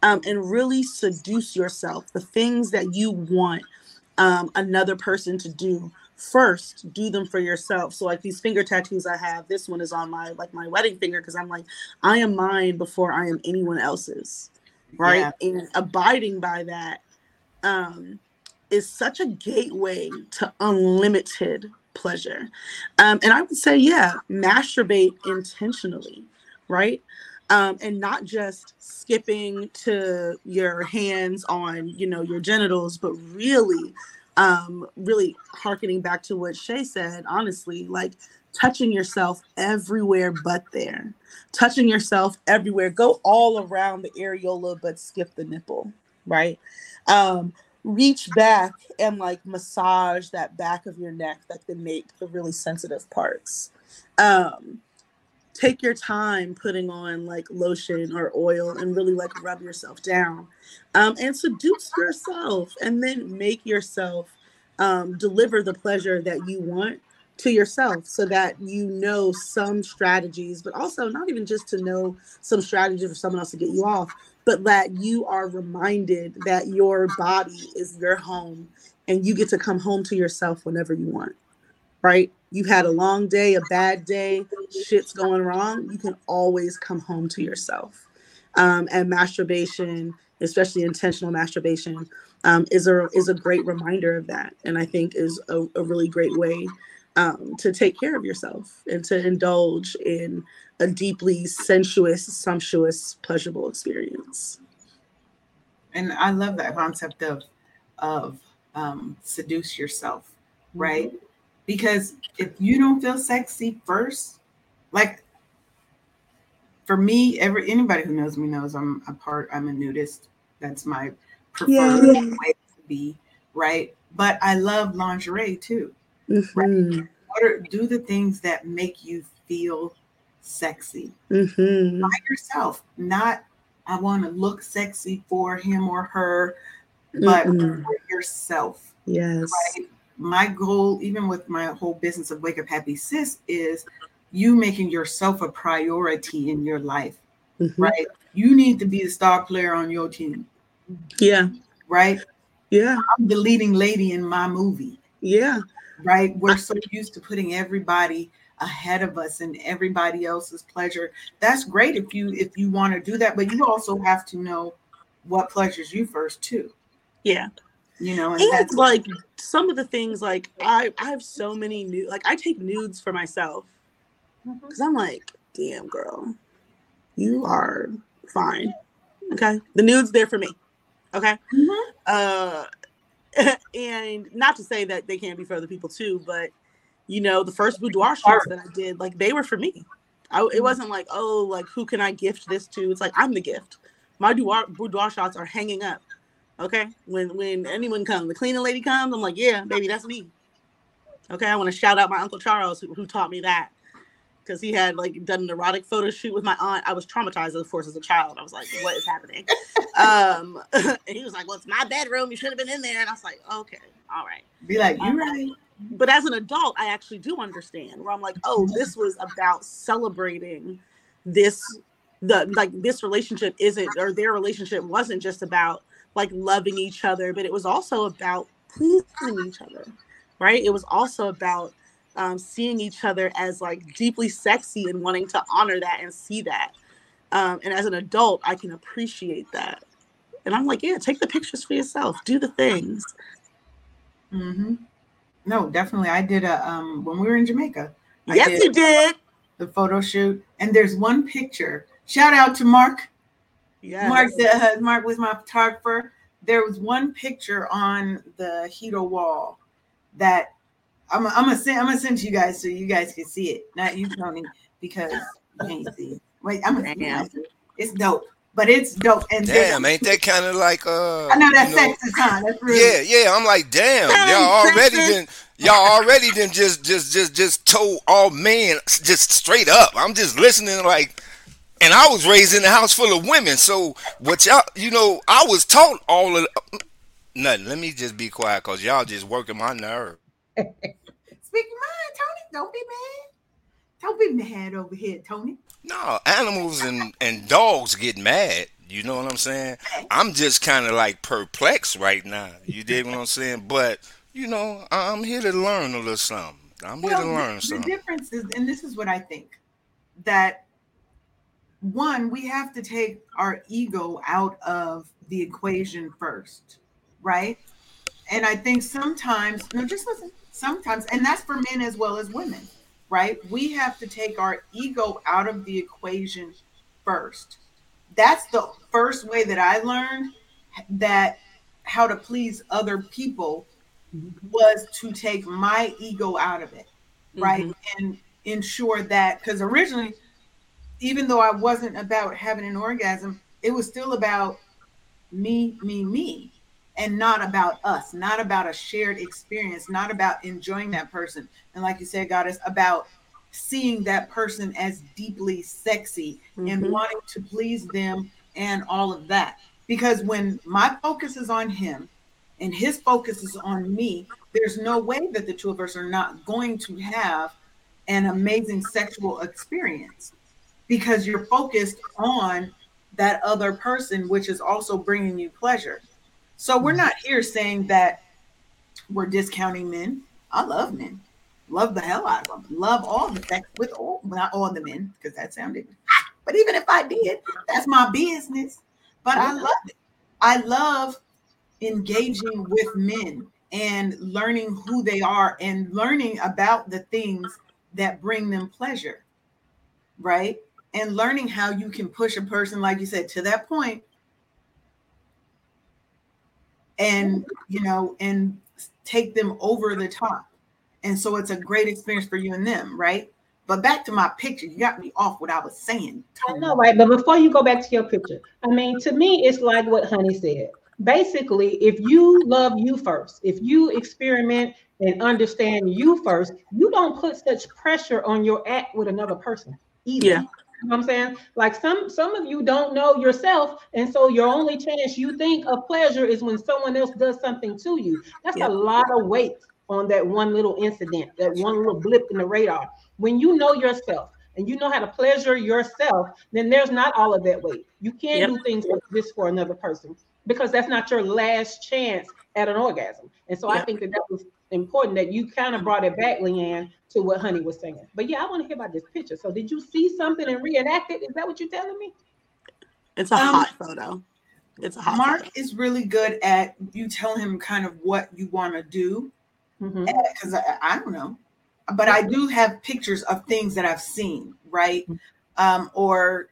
Um, and really seduce yourself the things that you want um, another person to do first do them for yourself. So like these finger tattoos i have this one is on my like my wedding finger because i'm like i am mine before i am anyone else's right? Yeah. and abiding by that um is such a gateway to unlimited pleasure. Um, and I would say, yeah, masturbate intentionally, right? Um, and not just skipping to your hands on, you know, your genitals, but really, um, really harkening back to what Sha' said, honestly, like touching yourself everywhere but there, touching yourself everywhere. Go all around the areola, but skip the nipple, right? Um, reach back and like massage that back of your neck that can make the really sensitive parts. Um, take your time putting on like lotion or oil and really like rub yourself down um, and seduce yourself and then make yourself um, deliver the pleasure that you want to yourself so that you know some strategies, but also not even just to know some strategy for someone else to get you off, but that you are reminded that your body is your home and you get to come home to yourself whenever you want. Right? You've had a long day, a bad day, shit's going wrong. You can always come home to yourself. Um, and masturbation, especially intentional masturbation, um, is a is a great reminder of that, and I think is a, a really great way um, to take care of yourself and to indulge in a deeply sensuous, sumptuous, pleasurable experience. And I love that concept of of um, seduce yourself, mm-hmm. right? Mm-hmm. Because if you don't feel sexy first, like for me, every anybody who knows me knows I'm a part. I'm a nudist. That's my preferred yeah. way to be, right? But I love lingerie too. Mm-hmm. Right? Are, do the things that make you feel sexy mm-hmm. by yourself. Not I want to look sexy for him or her, but mm-hmm. for yourself. Yes. Right? My goal, even with my whole business of Wake Up Happy Sis, is you making yourself a priority in your life. Mm-hmm. Right. You need to be the star player on your team. Yeah. Right. Yeah. I'm the leading lady in my movie. Yeah. Right. We're so used to putting everybody ahead of us and everybody else's pleasure. That's great if you if you want to do that, but you also have to know what pleasures you first too. Yeah. You know, and, and like some of the things like I I have so many new like I take nudes for myself because I'm like, damn girl, you are fine. Okay. The nude's there for me. Okay. Mm-hmm. Uh *laughs* and not to say that they can't be for other people too, but you know, the first boudoir shoots that I did, like they were for me. I, it mm-hmm. wasn't like, oh, like who can I gift this to? It's like I'm the gift. My boudoir, boudoir shots are hanging up. Okay, when when anyone comes, the cleaning lady comes, I'm like, yeah, baby, that's me. Okay, I want to shout out my uncle Charles who, who taught me that because he had like done an erotic photo shoot with my aunt. I was traumatized, of course, as a child. I was like, "What is happening?" um, and *laughs* he was like, "Well, it's my bedroom. You should have been in there." And I was like, "Okay, all right." Be like, "You right." But as an adult, I actually do understand. Where I'm like, "Oh, this was about celebrating this." The like this relationship isn't, or their relationship wasn't just about like loving each other, but it was also about pleasing each other, right? It was also about um, seeing each other as like deeply sexy and wanting to honor that and see that. Um, and as an adult, I can appreciate that. And I'm like, yeah, take the pictures for yourself, do the things. Mm-hmm. No, definitely. I did a um when we were in Jamaica. I yes, did you did the photo shoot, and there's one picture. Shout out to Mark. Yeah, Mark. The, uh, Mark was my photographer. There was one picture on the Hedo wall that I'm, I'm gonna send I'm gonna send to you guys so you guys can see it. Not you, Tony, because you can't see it. Wait, I'm gonna. It's dope. But it's dope. And damn, ain't that kind of like uh I know that's you know, sexist, huh? That's really Yeah, yeah. I'm like, damn, y'all already did y'all already did just just just just told all men just straight up. I'm just listening like and I was raised in a house full of women. So what y'all you know, I was taught all of nothing. Let me just be quiet because y'all just working my nerve. *laughs* Speak your mind, Tony. Don't be mad. Don't be mad over here, Tony. No, animals and, and dogs get mad. You know what I'm saying? I'm just kind of like perplexed right now. You dig what I'm saying? But you know, I'm here to learn a little something. I'm well, here to learn the, something. The difference is, and this is what I think, that one, we have to take our ego out of the equation first, right? And I think sometimes, no, just listen sometimes, and that's for men as well as women, right? We have to take our ego out of the equation first. That's the first way that I learned that how to please other people was to take my ego out of it, right? Mm-hmm. And ensure that because originally, even though I wasn't about having an orgasm, it was still about me, me, me and not about us, not about a shared experience, not about enjoying that person. And like you said, God, is about seeing that person as deeply sexy mm-hmm. and wanting to please them and all of that. Because when my focus is on him and his focus is on me, there's no way that the two of us are not going to have an amazing sexual experience because you're focused on that other person, which is also bringing you pleasure. So we're mm-hmm. not here saying that we're discounting men. I love men, love the hell out of them, love all the sex with all, not all the men, because that sounded. But even if I did, that's my business. But I love it. I love engaging with men and learning who they are and learning about the things that bring them pleasure, right? And learning how you can push a person, like you said, to that point and mm-hmm. you know and take them over the top. And so it's a great experience for you and them right? But back to my picture you got me off what i was saying i know right? But before you go back to your picture i mean to me it's like what honey said. Basically if you love you first if you experiment and understand you first you don't put such pressure on your act with another person either. Yeah you know what I'm saying? Like some some of you don't know yourself, and so your only chance you think of pleasure is when someone else does something to you. That's a lot of weight on that one little incident, that one little blip in the radar. When you know yourself and you know how to pleasure yourself, then there's not all of that weight. You can't yep. do things like this for another person because that's not your last chance at an orgasm. And so yep. I think that that was important that you kind of brought it back, Leanne, to what Honey was saying. But yeah, I want to hear about this picture. So did you see something and reenact it? Is that what you're telling me? It's a um, hot photo. It's a hot Mark photo. is really good at you tell him kind of what you want to do. Because mm-hmm. I, I, don't know. But I do have pictures of things that I've seen, right? Mm-hmm. Um, or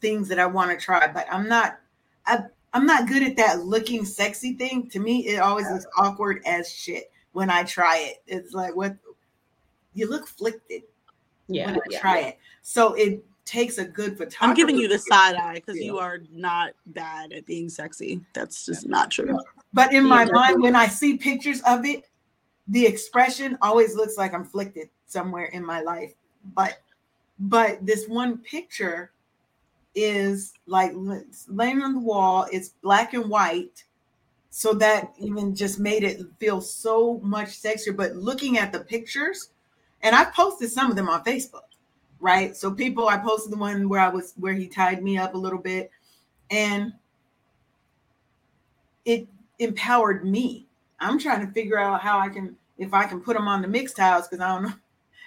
things that I want to try, but I'm not I I'm not good at that looking sexy thing. To me, it always looks awkward as shit when I try it. It's like what you look flicked yeah, when I yeah, try yeah. it. So it takes a good photographer. I'm giving you the side eye because you are not bad at being sexy. That's just not true. But in my mind, when I see pictures of it, the expression always looks like I'm flicked somewhere in my life. But but this one picture is like laying on the wall. It's black and white so that even just made it feel so much sexier. But looking at the pictures, and I posted some of them on Facebook, right? So people, I posted the one where I was where he tied me up a little bit, and it empowered me. I'm trying to figure out how I can if I can put them on the MixTiles because I don't know. *laughs*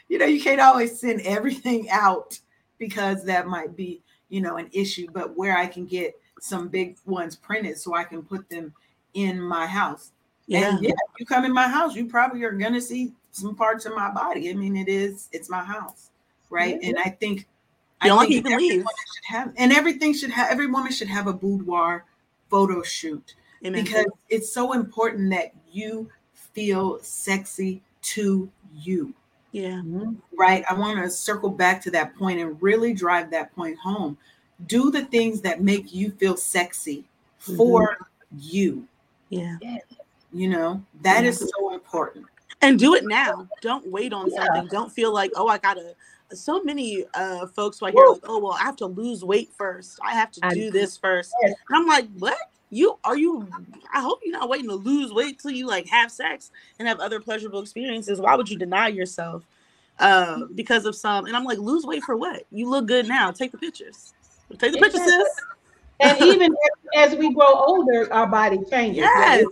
You know, you can't always send everything *laughs* out because that might be, you know, an issue, but where I can get some big ones printed so I can put them in my house. Yeah. And yeah, you come in my house, you probably are gonna see some parts of my body. I mean, it is it's my house, right? Mm-hmm. And I think you I think every should have and everything should have every woman should have a boudoir photo shoot Amen. because it's so important that you feel sexy to you. Yeah. Right. I want to circle back to that point and really drive that point home. Do the things that make you feel sexy for mm-hmm. you. Yeah. You know, that yeah. is so important. And do it now. Don't wait on yeah. something. Don't feel like, oh, I gotta so many uh folks right here like, oh well, I have to lose weight first. I have to do this first. And I'm like, what? You are you I hope you're not waiting to lose weight till you like have sex and have other pleasurable experiences. Why would you deny yourself uh because of some and I'm like, lose weight for what? You look good now. Take the pictures. Take the pictures, sis and even as, we grow older, our body changes. Yes.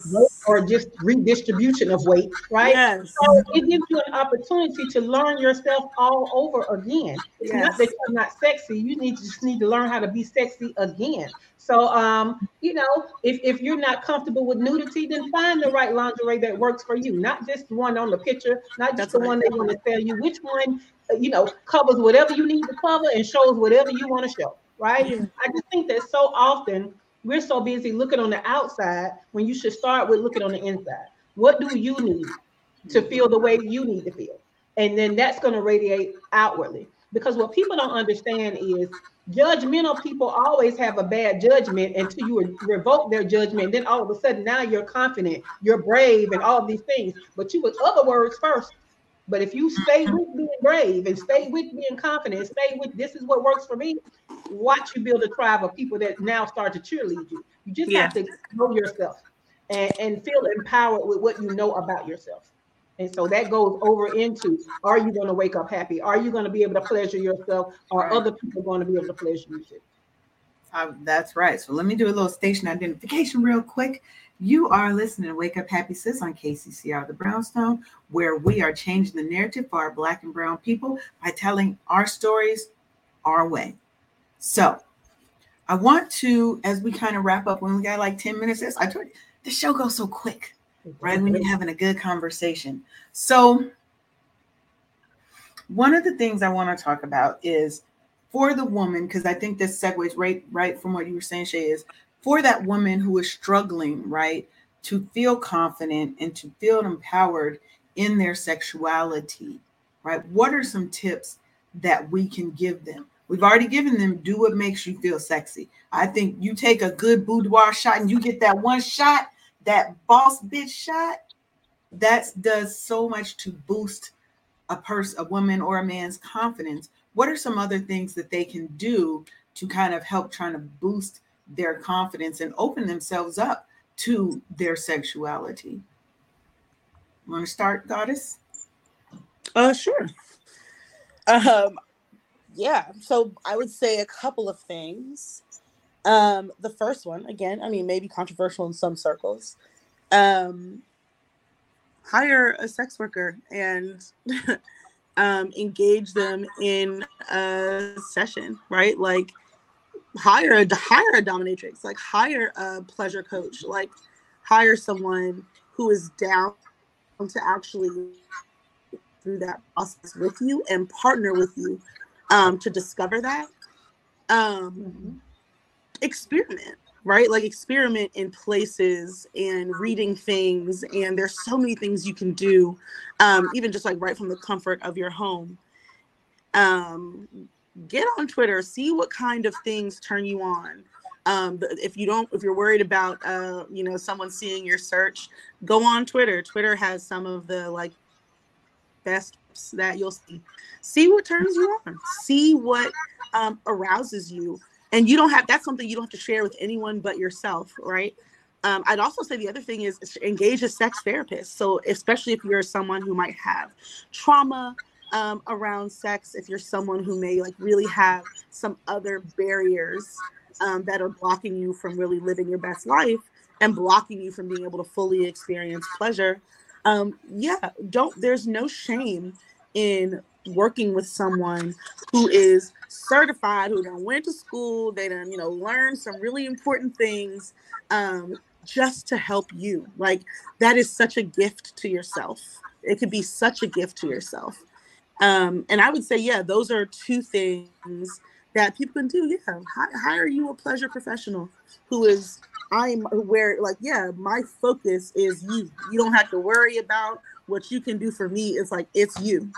Or just redistribution of weight, right? Yes. So it gives you an opportunity to learn yourself all over again. It's yes. not that you're not sexy. You need to just need to learn how to be sexy again. So um, you know, if, if you're not comfortable with nudity, then find the right lingerie that works for you. Not just one on the picture, not just That's the right. one they want to sell you. Which one, you know, covers whatever you need to cover and shows whatever you want to show right? I just think that so often we're so busy looking on the outside when you should start with looking on the inside. What do you need to feel the way you need to feel? And then that's going to radiate outwardly. Because what people don't understand is judgmental people always have a bad judgment until you revoke their judgment. Then all of a sudden, now you're confident, you're brave, and all these things. But you, with other words, first but if you stay with being brave and stay with being confident, stay with this is what works for me, watch you build a tribe of people that now start to cheerlead you. You just yeah. have to know yourself. and, and feel empowered with what you know about yourself. And so that goes over into are you going to wake up happy? Are you going to be able to pleasure yourself? Or right. other people going to be able to pleasure you too? Uh, that's right. So let me do a little station identification real quick. You are listening to Wake Up Happy Sis on KCCR The Brownstone, where we are changing the narrative for our Black and Brown people by telling our stories our way. So I want to, as we kind of wrap up, when we got like 10 minutes, I told you the show goes so quick, right? When you're *laughs* having a good conversation. So one of the things I want to talk about is for the woman, because I think this segues right right from what you were saying, Sha', is for that woman who is struggling, right, to feel confident and to feel empowered in their sexuality, right? What are some tips that we can give them? We've already given them do what makes you feel sexy. I think you take a good boudoir shot and you get that one shot, that boss bitch shot, that does so much to boost a person, a woman or a man's confidence. What are some other things that they can do to kind of help trying to boost their confidence and open themselves up to their sexuality? Want to start, Goddess? Uh, sure. Um, yeah, so I would say a couple of things. Um, the first one, again, I mean, maybe controversial in some circles. Um, hire a sex worker and *laughs* um, engage them in a session, right? Like hire a hire a dominatrix, like hire a pleasure coach, like hire someone who is down to actually through that process with you and partner with you um, to discover that. Um, mm-hmm. Experiment, right? Like experiment in places and reading things, and there's so many things you can do, um, even just like right from the comfort of your home. Um, get on Twitter, see what kind of things turn you on. Um, if you don't, if you're worried about, uh, you know, someone seeing your search, go on Twitter. Twitter has some of the like best that you'll see. See what turns you on. See what um, arouses you. And you don't have that's something you don't have to share with anyone but yourself, right? Um, I'd also say the other thing is engage a sex therapist. So especially if you're someone who might have trauma um, around sex, if you're someone who may like really have some other barriers um, that are blocking you from really living your best life and blocking you from being able to fully experience pleasure, um, yeah, don't. There's no shame in working with someone who is certified, who done went to school, they done, you know, learned some really important things um, just to help you. Like that is such a gift to yourself. It could be such a gift to yourself. Um, and I would say, yeah, those are two things that people can do. Yeah, hire you a pleasure professional who is I'm where like yeah, my focus is you. You don't have to worry about what you can do for me. It's like it's you.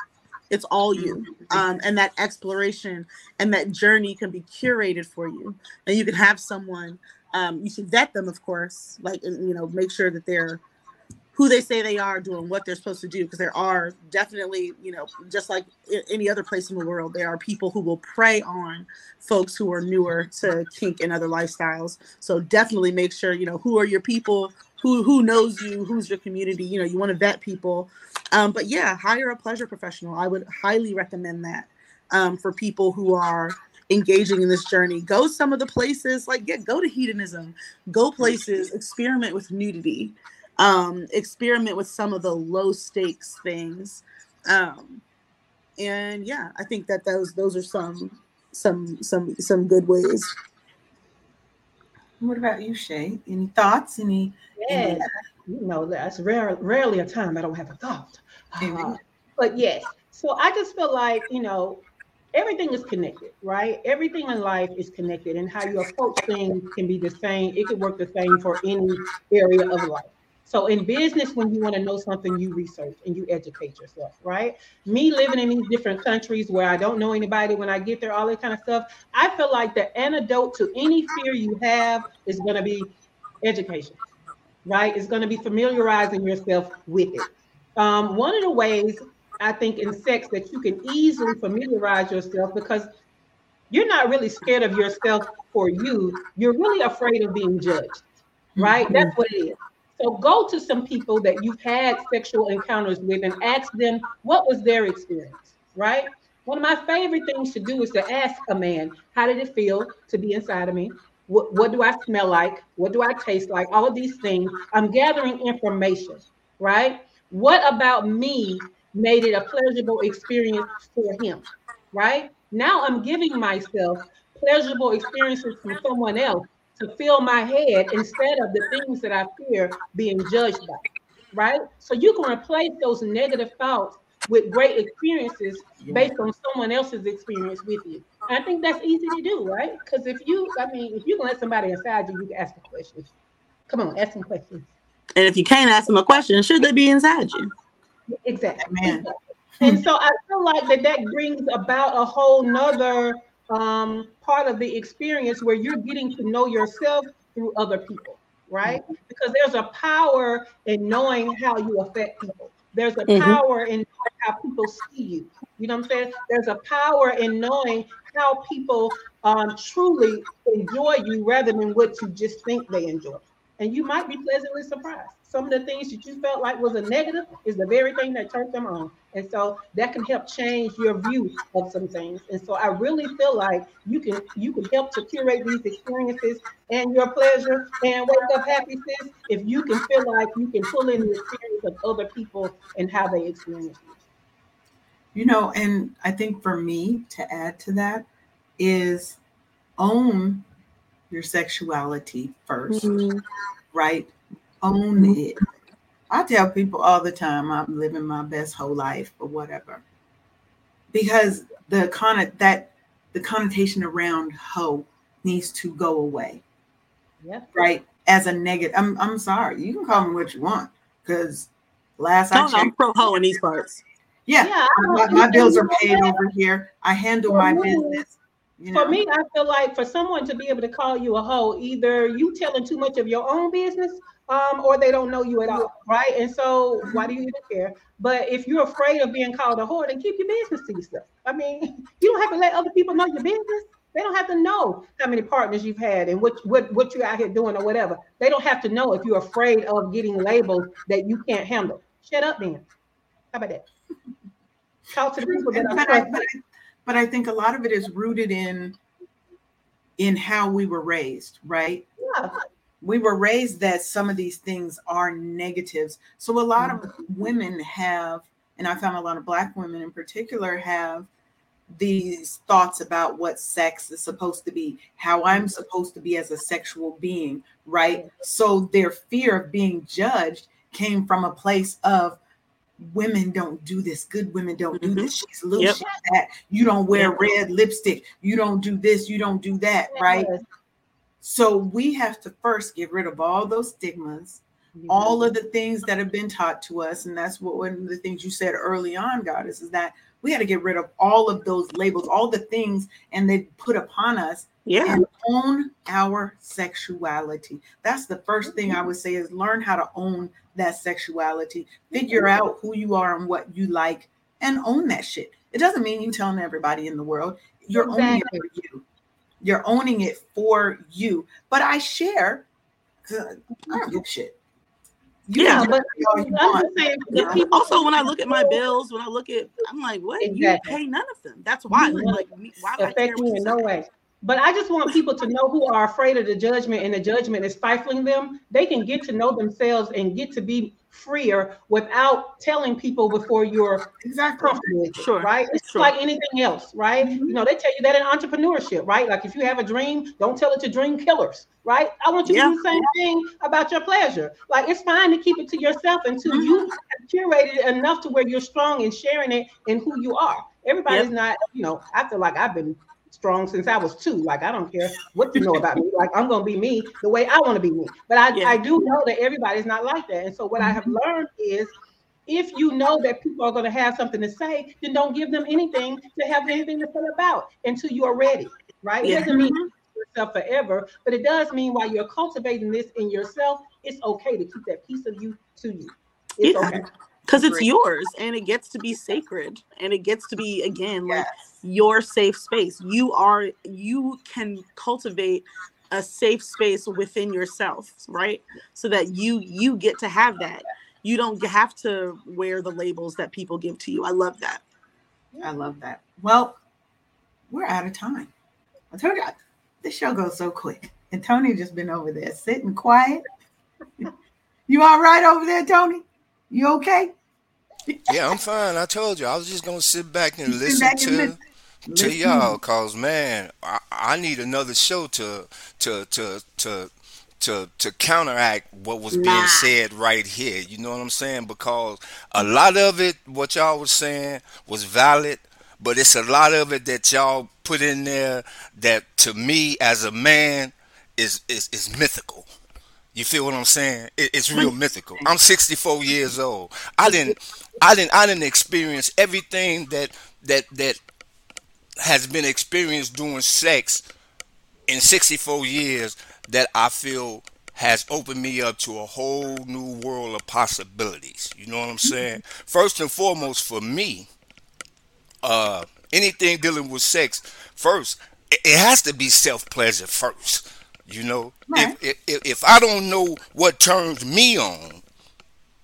It's all you. Mm-hmm. Um, and that exploration and that journey can be curated for you. And you can have someone, um, you should vet them, of course, like, you know, make sure that they're who they say they are doing what they're supposed to do because there are definitely you know just like any other place in the world there are people who will prey on folks who are newer to kink and other lifestyles so definitely make sure you know who are your people who who knows you who's your community you know you want to vet people um, but yeah hire a pleasure professional i would highly recommend that um, for people who are engaging in this journey go some of the places like yeah go to hedonism go places experiment with nudity um, experiment with some of the low stakes things. Um, and yeah, I think that those those are some some some some good ways. What about you, Sha'? Any thoughts? Any? Yeah, any... you know that's rare, rarely a time I don't have a thought. Uh, but yes, so I just feel like you know everything is connected, right? Everything in life is connected, and how you approach things can be the same. It could work the same for any area of life. So in business, when you want to know something, you research and you educate yourself, right? Me living in these different countries where I don't know anybody when I get there, all that kind of stuff. I feel like the antidote to any fear you have is going to be education, right? It's going to be familiarizing yourself with it. Um, one of the ways I think in sex that you can easily familiarize yourself because you're not really scared of yourself for you. You're really afraid of being judged, right? Mm-hmm. That's what it is. So go to some people that you've had sexual encounters with and ask them what was their experience, right? One of my favorite things to do is to ask a man, how did it feel to be inside of me? What, what do I smell like? What do I taste like? All of these things. I'm gathering information, right? What about me made it a pleasurable experience for him, right? Now I'm giving myself pleasurable experiences from someone else to fill my head instead of the things that I fear being judged by, right? So you can replace those negative thoughts with great experiences based on someone else's experience with you. And I think that's easy to do, right? Because if you, I mean, if you can let somebody inside you, you can ask them questions. Come on, ask them questions. And if you can't ask them a question, should they be inside you? Exactly. Man. And so I feel like that that brings about a whole nother um, part of the experience where you're getting to know yourself through other people, right? Mm-hmm. Because there's a power in knowing how you affect people. There's a mm-hmm. power in how people see you. You know what I'm saying? There's a power in knowing how people um, truly enjoy you rather than what you just think they enjoy. And you might be pleasantly surprised some of the things that you felt like was a negative is the very thing that turned them on. And so that can help change your view of some things. And so I really feel like you can you can help to curate these experiences and your pleasure and wake up happy sis if you can feel like you can pull in the experience of other people and how they experience it. You know, and I think for me to add to that is own your sexuality 1st mm-hmm. right? Own mm-hmm. it. I tell people all the time I'm living my best whole life or whatever. Because the con that the connotation around hoe needs to go away. Yeah. Right. As a negative. I'm I'm sorry. You can call me what you want. Because last no, I checked, I'm pro hoe in these parts. Yeah. yeah my, my bills are paid over here. I handle my business. You know? For me, I feel like for someone to be able to call you a hoe, either you telling too much of your own business um, or they don't know you at all, right? And so why do you even care? But if you're afraid of being called a whore, then keep your business to yourself. I mean, *laughs* you don't have to let other people know your business. They don't have to know how many partners you've had and what what what you're out here doing or whatever. They don't have to know if you're afraid of getting labeled that you can't handle. Shut up, then. How about that? Talk to the people that but, I, but, I, think a lot of it is rooted in in how we were raised, right? Yeah we were raised that some of these things are negatives. So a lot of mm-hmm. women have, and I found a lot of black women in particular have these thoughts about what sex is supposed to be, how I'm mm-hmm. supposed to be as a sexual being, right? So their fear of being judged came from a place of women don't do this, good women don't do this. Mm-hmm. She's loose, yep. she's that. You don't wear yep. red lipstick, you don't do this, you don't do that, right? So we have to first get rid of all those stigmas, mm-hmm. all of the things that have been taught to us. And that's what one of the things you said early on, Goddess, is that we had to get rid of all of those labels, all the things and they put upon us. Yeah. And own our sexuality. That's the first thing I would say is learn how to own that sexuality. Figure mm-hmm. out who you are and what you like and own that shit. It doesn't mean you telling everybody in the world. You're exactly. owning it for you. You're owning it for you. But I share because I don't give shit. You yeah, but saying, also when I look at my bills, when I look at, I'm like, what? Exactly. You pay none of them. That's why. Mm-hmm. Like, why affect you in no way. But I just want people to know who are afraid of the judgment and the judgment is stifling them. They can get to know themselves and get to be freer without telling people before you're exactly comfortable with it, sure. right? It's sure. like anything else, right? Mm-hmm. You know, they tell you that in entrepreneurship, right? Like if you have a dream, don't tell it to dream killers, right? I want you yeah. to do the same thing about your pleasure. Like it's fine to keep it to yourself until mm-hmm. you have curated it enough to where you're strong in sharing it and who you are. Everybody's yep. not, you know, I feel like I've been strong since I was two. Like I don't care what you know about me. Like I'm gonna be me the way I want to be me. But I, yeah. I do know that everybody's not like that. And so what I have mm-hmm. learned is if you know that people are going to have something to say, then don't give them anything to have anything to say about until you are ready. Right? Yeah. It doesn't mean yourself forever, but it does mean while you're cultivating this in yourself, it's okay to keep that piece of you to you. It's yeah. okay because it's yours and it gets to be sacred and it gets to be again like yes. your safe space you are you can cultivate a safe space within yourself, right? So that you you get to have that. You don't have to wear the labels that people give to you. I love that. I love that. Well, we're out of time. I told you this show goes so quick. And Tony just been over there sitting quiet. *laughs* you all right over there, Tony? You okay? Yeah, I'm fine. I told you I was just gonna sit back and listen back to and listen. to y'all, cause man, I, I need another show to to to to to to counteract what was being said right here. You know what I'm saying? Because a lot of it, what y'all was saying, was valid, but it's a lot of it that y'all put in there that, to me as a man, is is is mythical. You feel what I'm saying? It, it's real mythical. I'm 64 years old. I didn't, I didn't, I didn't experience everything that that that has been experienced during sex in 64 years that I feel has opened me up to a whole new world of possibilities. You know what I'm saying? First and foremost, for me, uh, anything dealing with sex, first, it, it has to be self pleasure first. You know, right. if, if if I don't know what turns me on,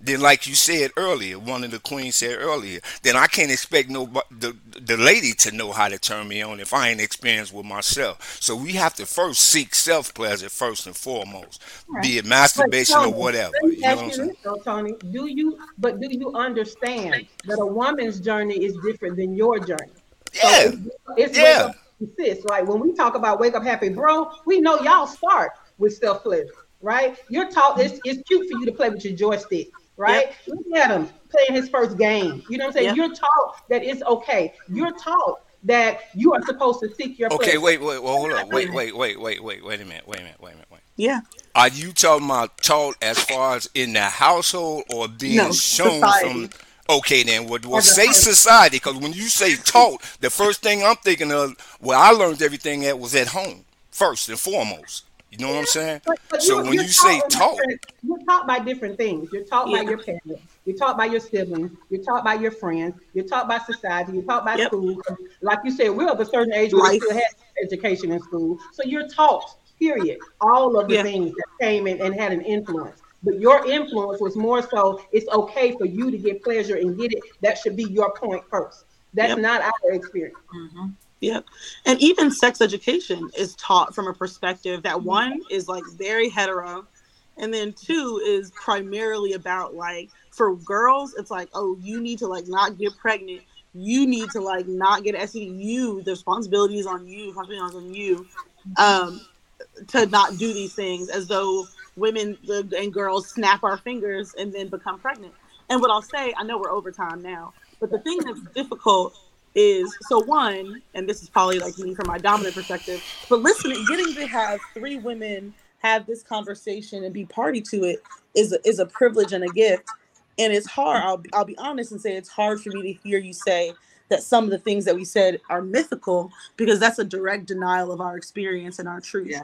then like you said earlier, one of the queens said earlier, then I can't expect no the the lady to know how to turn me on if I ain't experienced with myself. So we have to first seek self pleasure first and foremost, right. be it masturbation Tony, or whatever. You know what I'm saying? Though, Tony, do you but do you understand that a woman's journey is different than your journey? Yeah, so it's, it's yeah. Sis, like when we talk about wake up happy, bro, we know y'all start with self pleasure, right? You're taught it's, it's cute for you to play with your joystick right? Yep. Look at him playing his first game. You know what I'm saying? Yep. You're taught that it's okay. You're taught that you are supposed to seek your. Okay, wait, wait, well, hold on, wait, wait, wait, wait, wait, wait a minute, wait a minute, wait a minute, wait. Yeah. Are you talking about taught as far as in the household or being no, shown society. from? Okay, then well, well say society because when you say taught, the first thing I'm thinking of, where I learned everything at was at home first and foremost. You know what I'm saying? But, but so when you say taught, you're taught by different things. You're taught yeah. by your parents. You're taught by your siblings. You're taught by your friends. You're taught by society. You're taught by yep. school. Like you said, we're of a certain age where we still have education in school. So you're taught, period, all of the yeah. things that came in and had an influence. But your influence was more so it's okay for you to get pleasure and get it. That should be your point first. That's yep. not our experience. Mm-hmm. Yep. And even sex education is taught from a perspective that mm-hmm. one is like very hetero, and then two is primarily about like for girls, it's like, oh, you need to like not get pregnant. You need to like not get STD. You, the responsibility is on you. Responsibility is on you, um, to not do these things as though women and girls snap our fingers and then become pregnant. And what I'll say, I know we're over time now, but the thing that's difficult is so one, and this is probably like me from my dominant perspective, but listening, getting to have three women have this conversation and be party to it is a, is a privilege and a gift. And it's hard. I'll I'll be honest and say it's hard for me to hear you say that some of the things that we said are mythical because that's a direct denial of our experience and our truth. Yeah.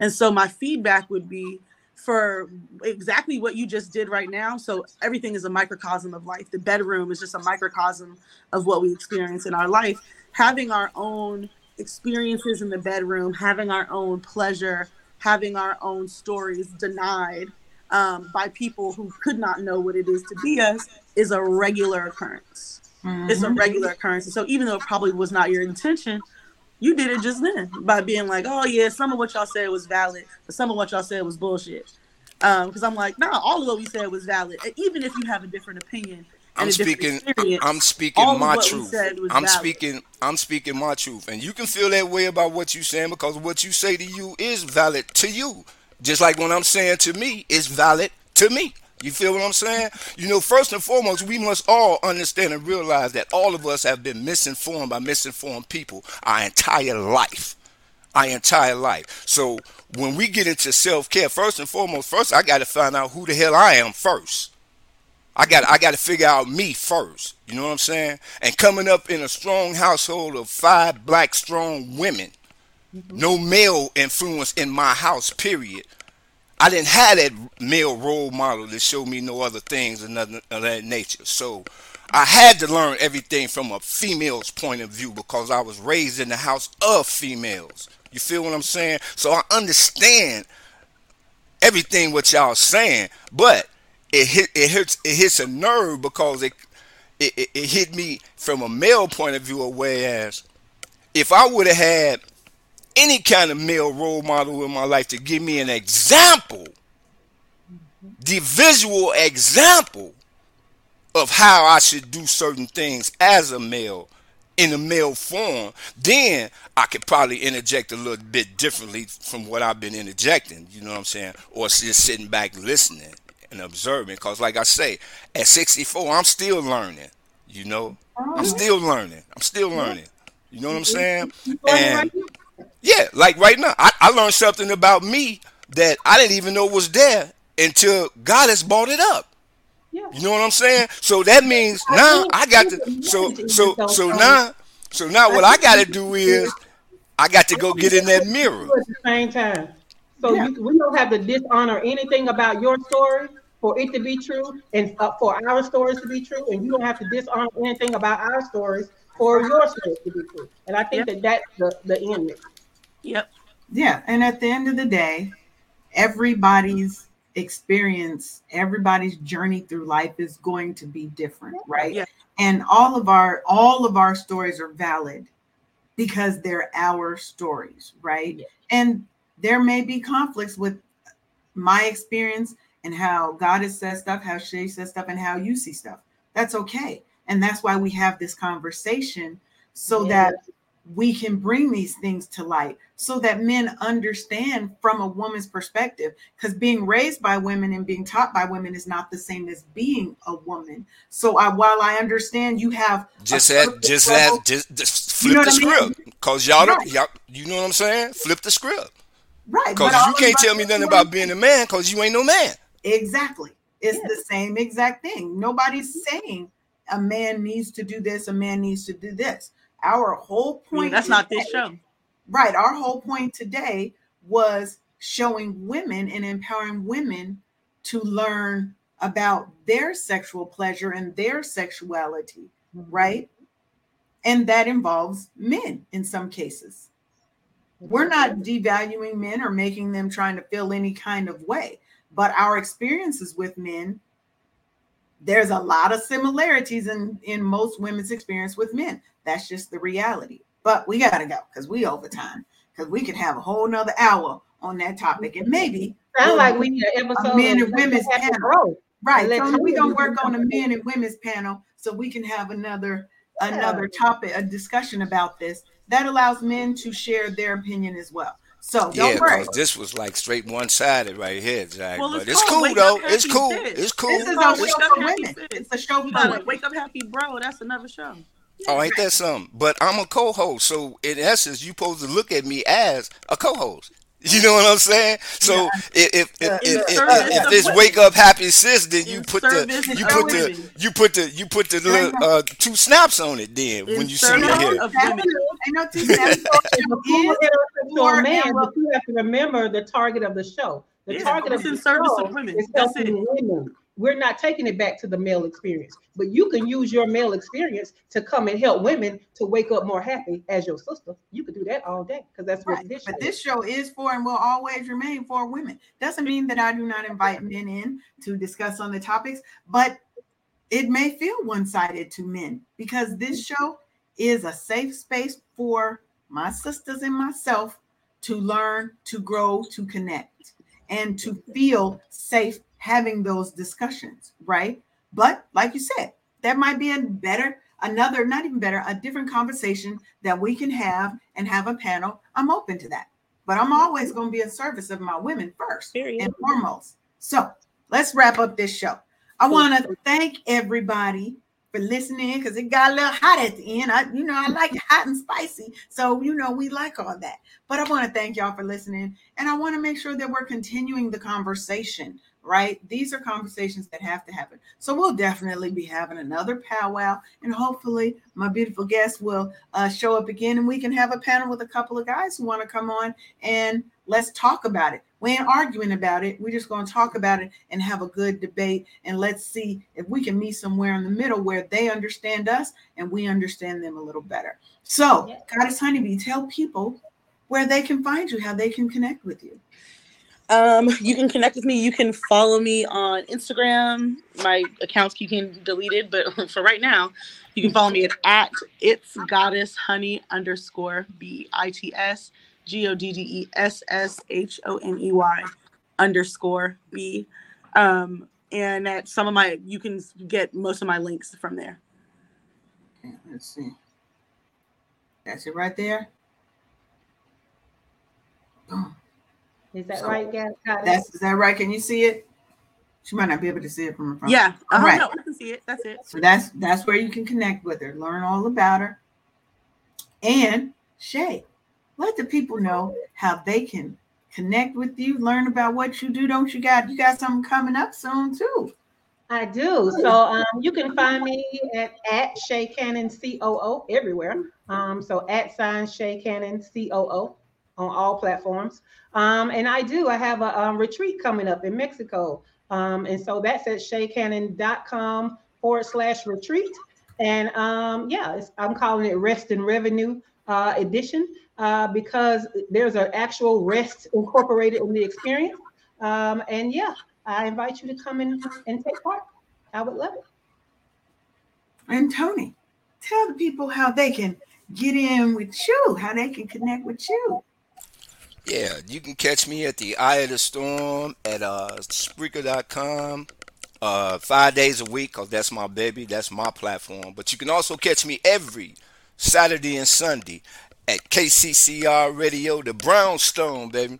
And so my feedback would be for exactly what you just did right now. So everything is a microcosm of life. The bedroom is just a microcosm of what we experience in our life. Having our own experiences in the bedroom, having our own pleasure, having our own stories denied um, by people who could not know what it is to be us is a regular occurrence. Mm-hmm. It's a regular occurrence. And so even though it probably was not your intention, you did it just then by being like, oh yeah, some of what y'all said was valid, but some of what y'all said was bullshit. Because um, I'm like, nah, all of what we said was valid, and even if you have a different opinion. I'm speaking. I'm speaking my truth. I'm valid. speaking. I'm speaking my truth, and you can feel that way about what you're saying because what you say to you is valid to you. Just like what I'm saying to me, is valid to me. You feel what I'm saying? You know, first and foremost, we must all understand and realize that all of us have been misinformed by misinformed people our entire life. Our entire life. So when we get into self care, first and foremost, first I got to find out who the hell I am first. I got I got to figure out me first. You know what I'm saying? And coming up in a strong household of five black strong women, mm-hmm. no male influence in my house. Period. I didn't have that male role model to show me no other things and nothing of that nature. So I had to learn everything from a female's point of view because I was raised in the house of females. You feel what I'm saying? So I understand everything what y'all saying, but it hit it hits it hits a nerve because it it, it, it hit me from a male point of view. Whereas if I would have had any kind of male role model in my life to give me an example, the visual example of how I should do certain things as a male in a male form, then I could probably interject a little bit differently from what I've been interjecting, you know what I'm saying? Or just sitting back listening and observing. Because, like I say, at 64, I'm still learning, you know? I'm still learning. I'm still learning. You know what I'm saying? And yeah, like right now, I, I learned something about me that I didn't even know was there until Goddess brought it up. Yeah. You know what I'm saying? So that means now I got to so so so now so now what I got to do is I got to go get in that mirror. At the same time, so Yeah. you, we don't have to dishonor anything about your story for it to be true, and uh, for our stories to be true, and you don't have to dishonor anything about our stories for your stories to be true. And I think that that's the the end. Yep. Yeah, and at the end of the day, everybody's experience, everybody's journey through life is going to be different, right? Yeah. And all of our all of our stories are valid because they're our stories, right? Yeah. And there may be conflicts with my experience and how Goddess said stuff, how Sha' says stuff, and how you see stuff. That's okay. And that's why we have this conversation so that we can bring these things to light so that men understand from a woman's perspective because being raised by women and being taught by women is not the same as being a woman so I, while i understand you have Just at surface just level- at just, just You flip know the what I mean? script. Cause y'all, y'all you know what I'm saying? Flip the script. right Cause you can't tell me nothing about being a man cause you ain't no man. exactly it's Yeah. the same exact thing nobody's mm-hmm. saying a man needs to do this a man needs to do this our whole I mean, point that's not this show. Right. Our whole point today was showing women and empowering women to learn about their sexual pleasure and their sexuality, mm-hmm. right? And that involves men in some cases. We're not devaluing men or making them trying to feel any kind of way, but our experiences with men, there's a lot of similarities in, in most women's experience with men. That's just the reality. But we gotta go because we overtime because we could have a whole nother hour on that topic and maybe Sound like we need an episode. men and women's panel. Right. So we're do gonna work on a men and women's panel so we can have another Yeah. another topic, a discussion about this that allows men to share their opinion as well. So don't Yeah, worry. cause this was like straight one sided right here, Jack. Well, but it's it's called cool Wake though. Up It's cool. It's cool. This is called a Wake show Up for Happy women. It's a show for women. wake up happy, bro. That's another show. Oh, ain't that something? But I'm a co-host, so in essence, you supposed to look at me as a co-host. *laughs* You know what I'm saying? So if if if, Uh, if, if, service if this women. wake up happy sis, then you In put the you put the you put the you put the little uh, two snaps on it. Then In when you see me here, of That's women. it. Ain't no two steps. It's a cool Is heterosexual for man, and but you have to remember the target of the show. The Yeah, target of it's in the service show of women. is That's helping women. We're not taking it back to the male experience, but you can use your male experience to come and help women to wake up more happy as your sister. You could do that all day because that's what Right. this But show this show is for and will always remain for women. Doesn't mean that I do not invite men in to discuss on the topics, but it may feel one sided to men because this show is a safe space for my sisters and myself to learn, to grow, to connect, and to feel safe having those discussions, right? But like you said, that might be a better, another, not even better, a different conversation that we can have and have a panel. I'm open to that. But I'm always going to be in service of my women first Period. and foremost. So let's wrap up this show. I want to thank everybody for listening because it got a little hot at the end. I, you know, I like it hot and spicy. So, you know, we like all that. But I want to thank y'all for listening. And I want to make sure that we're continuing the conversation, right? These are conversations that have to happen. So we'll definitely be having another powwow. And hopefully my beautiful guests will uh, show up again and we can have a panel with a couple of guys who want to come on and let's talk about it. We ain't arguing about it. We're just going to talk about it and have a good debate. And let's see if we can meet somewhere in the middle where they understand us and we understand them a little better. So. Goddess Honey B, tell people where they can find you, how they can connect with you. Um, you can connect with me. You can follow me on Instagram. My accounts keep getting deleted, but *laughs* for right now, you can follow me at, at it's goddess honey underscore b i t s g o d d e s s h o n e y underscore b. Um, and at some of my, you can get most of my links from there. Okay, let's see. That's it right there. Boom. Is that So, right, Goddess? That's is that right? Can you see it? She might not be able to see it from her phone. Yeah. All right. No, I can see it. That's it. So that's that's where you can connect with her, learn all about her. And Sha', let the people know how they can connect with you, learn about what you do. Don't you got you got something coming up soon too? I do. So um, you can find me at, at Sha' Cannon COO everywhere. Um, so at sign Sha' Cannon COO on all platforms. Um, and I do. I have a, um retreat coming up in Mexico. Um, and so that's at shaycannon.com forward slash retreat. And um, yeah, I'm calling it Rest and Revenue uh, Edition uh, because there's an actual rest incorporated in the experience. Um, and yeah, I invite you to come in and take part. I would love it. And Tony, tell the people how they can get in with you, how they can connect with you. Yeah, you can catch me at the Eye of the Storm at uh, Spreaker.com uh, five days a week, because that's my baby, that's my platform. But you can also catch me every Saturday and Sunday at KCCR Radio, the Brownstone, baby.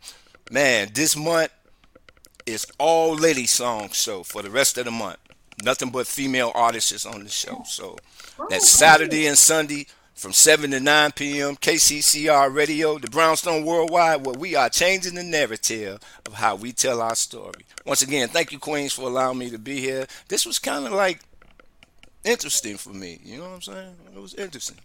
Man, this month is all lady song show for the rest of the month. Nothing but female artists on the show. So that's Saturday and Sunday from 7 to 9 p.m. KCCR Radio, the Brownstone Worldwide, where we are changing the narrative of how we tell our story. Once again, thank you, Queens, for allowing me to be here. This was kind of like interesting for me. You know what I'm saying? It was interesting.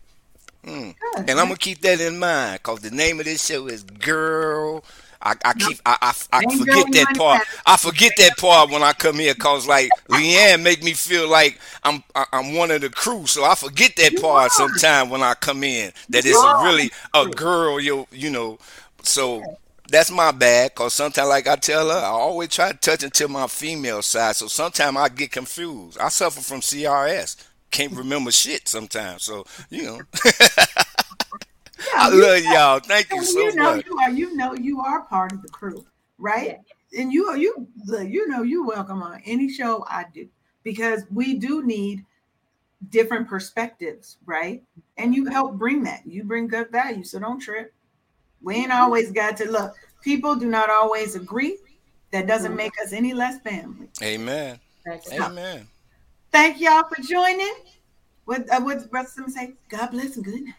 Mm. And I'm gonna keep that in mind because the name of this show is Girl. I, I keep I, I, I forget that part. I forget that part when I come here cause like Leanne make me feel like I'm I'm one of the crew, so I forget that part sometime when I come in. That it's really a girl, you you know. So that's my bad cause sometimes like I tell her, I always try to touch into my female side. So sometimes I get confused. I suffer from CRS. Can't remember shit sometimes. So you know. *laughs* I you love y'all. Thank you And so you know much. you are you know you are part of the crew, right? And you you look, you know you welcome on any show I do because we do need different perspectives, right? And you help bring that. You bring good value, so don't trip. We ain't always got to look. People do not always agree. That doesn't make us any less family. Amen. That's Amen. Thank y'all for joining. What uh, what's Brother Simmons say? God bless and good night.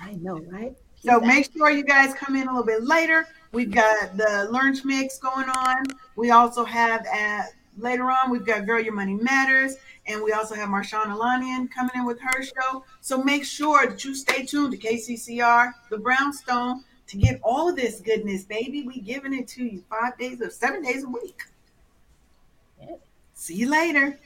I know, right? So make sure you guys come in a little bit later. We've got the lunch mix going on. We also have at later on, we've got Girl Your Money Matters, and we also have Marshawn Alanian coming in with her show. So make sure that you stay tuned to KCCR, the Brownstone, to get all of this goodness, baby. We giving it to you five days or seven days a week. See you later.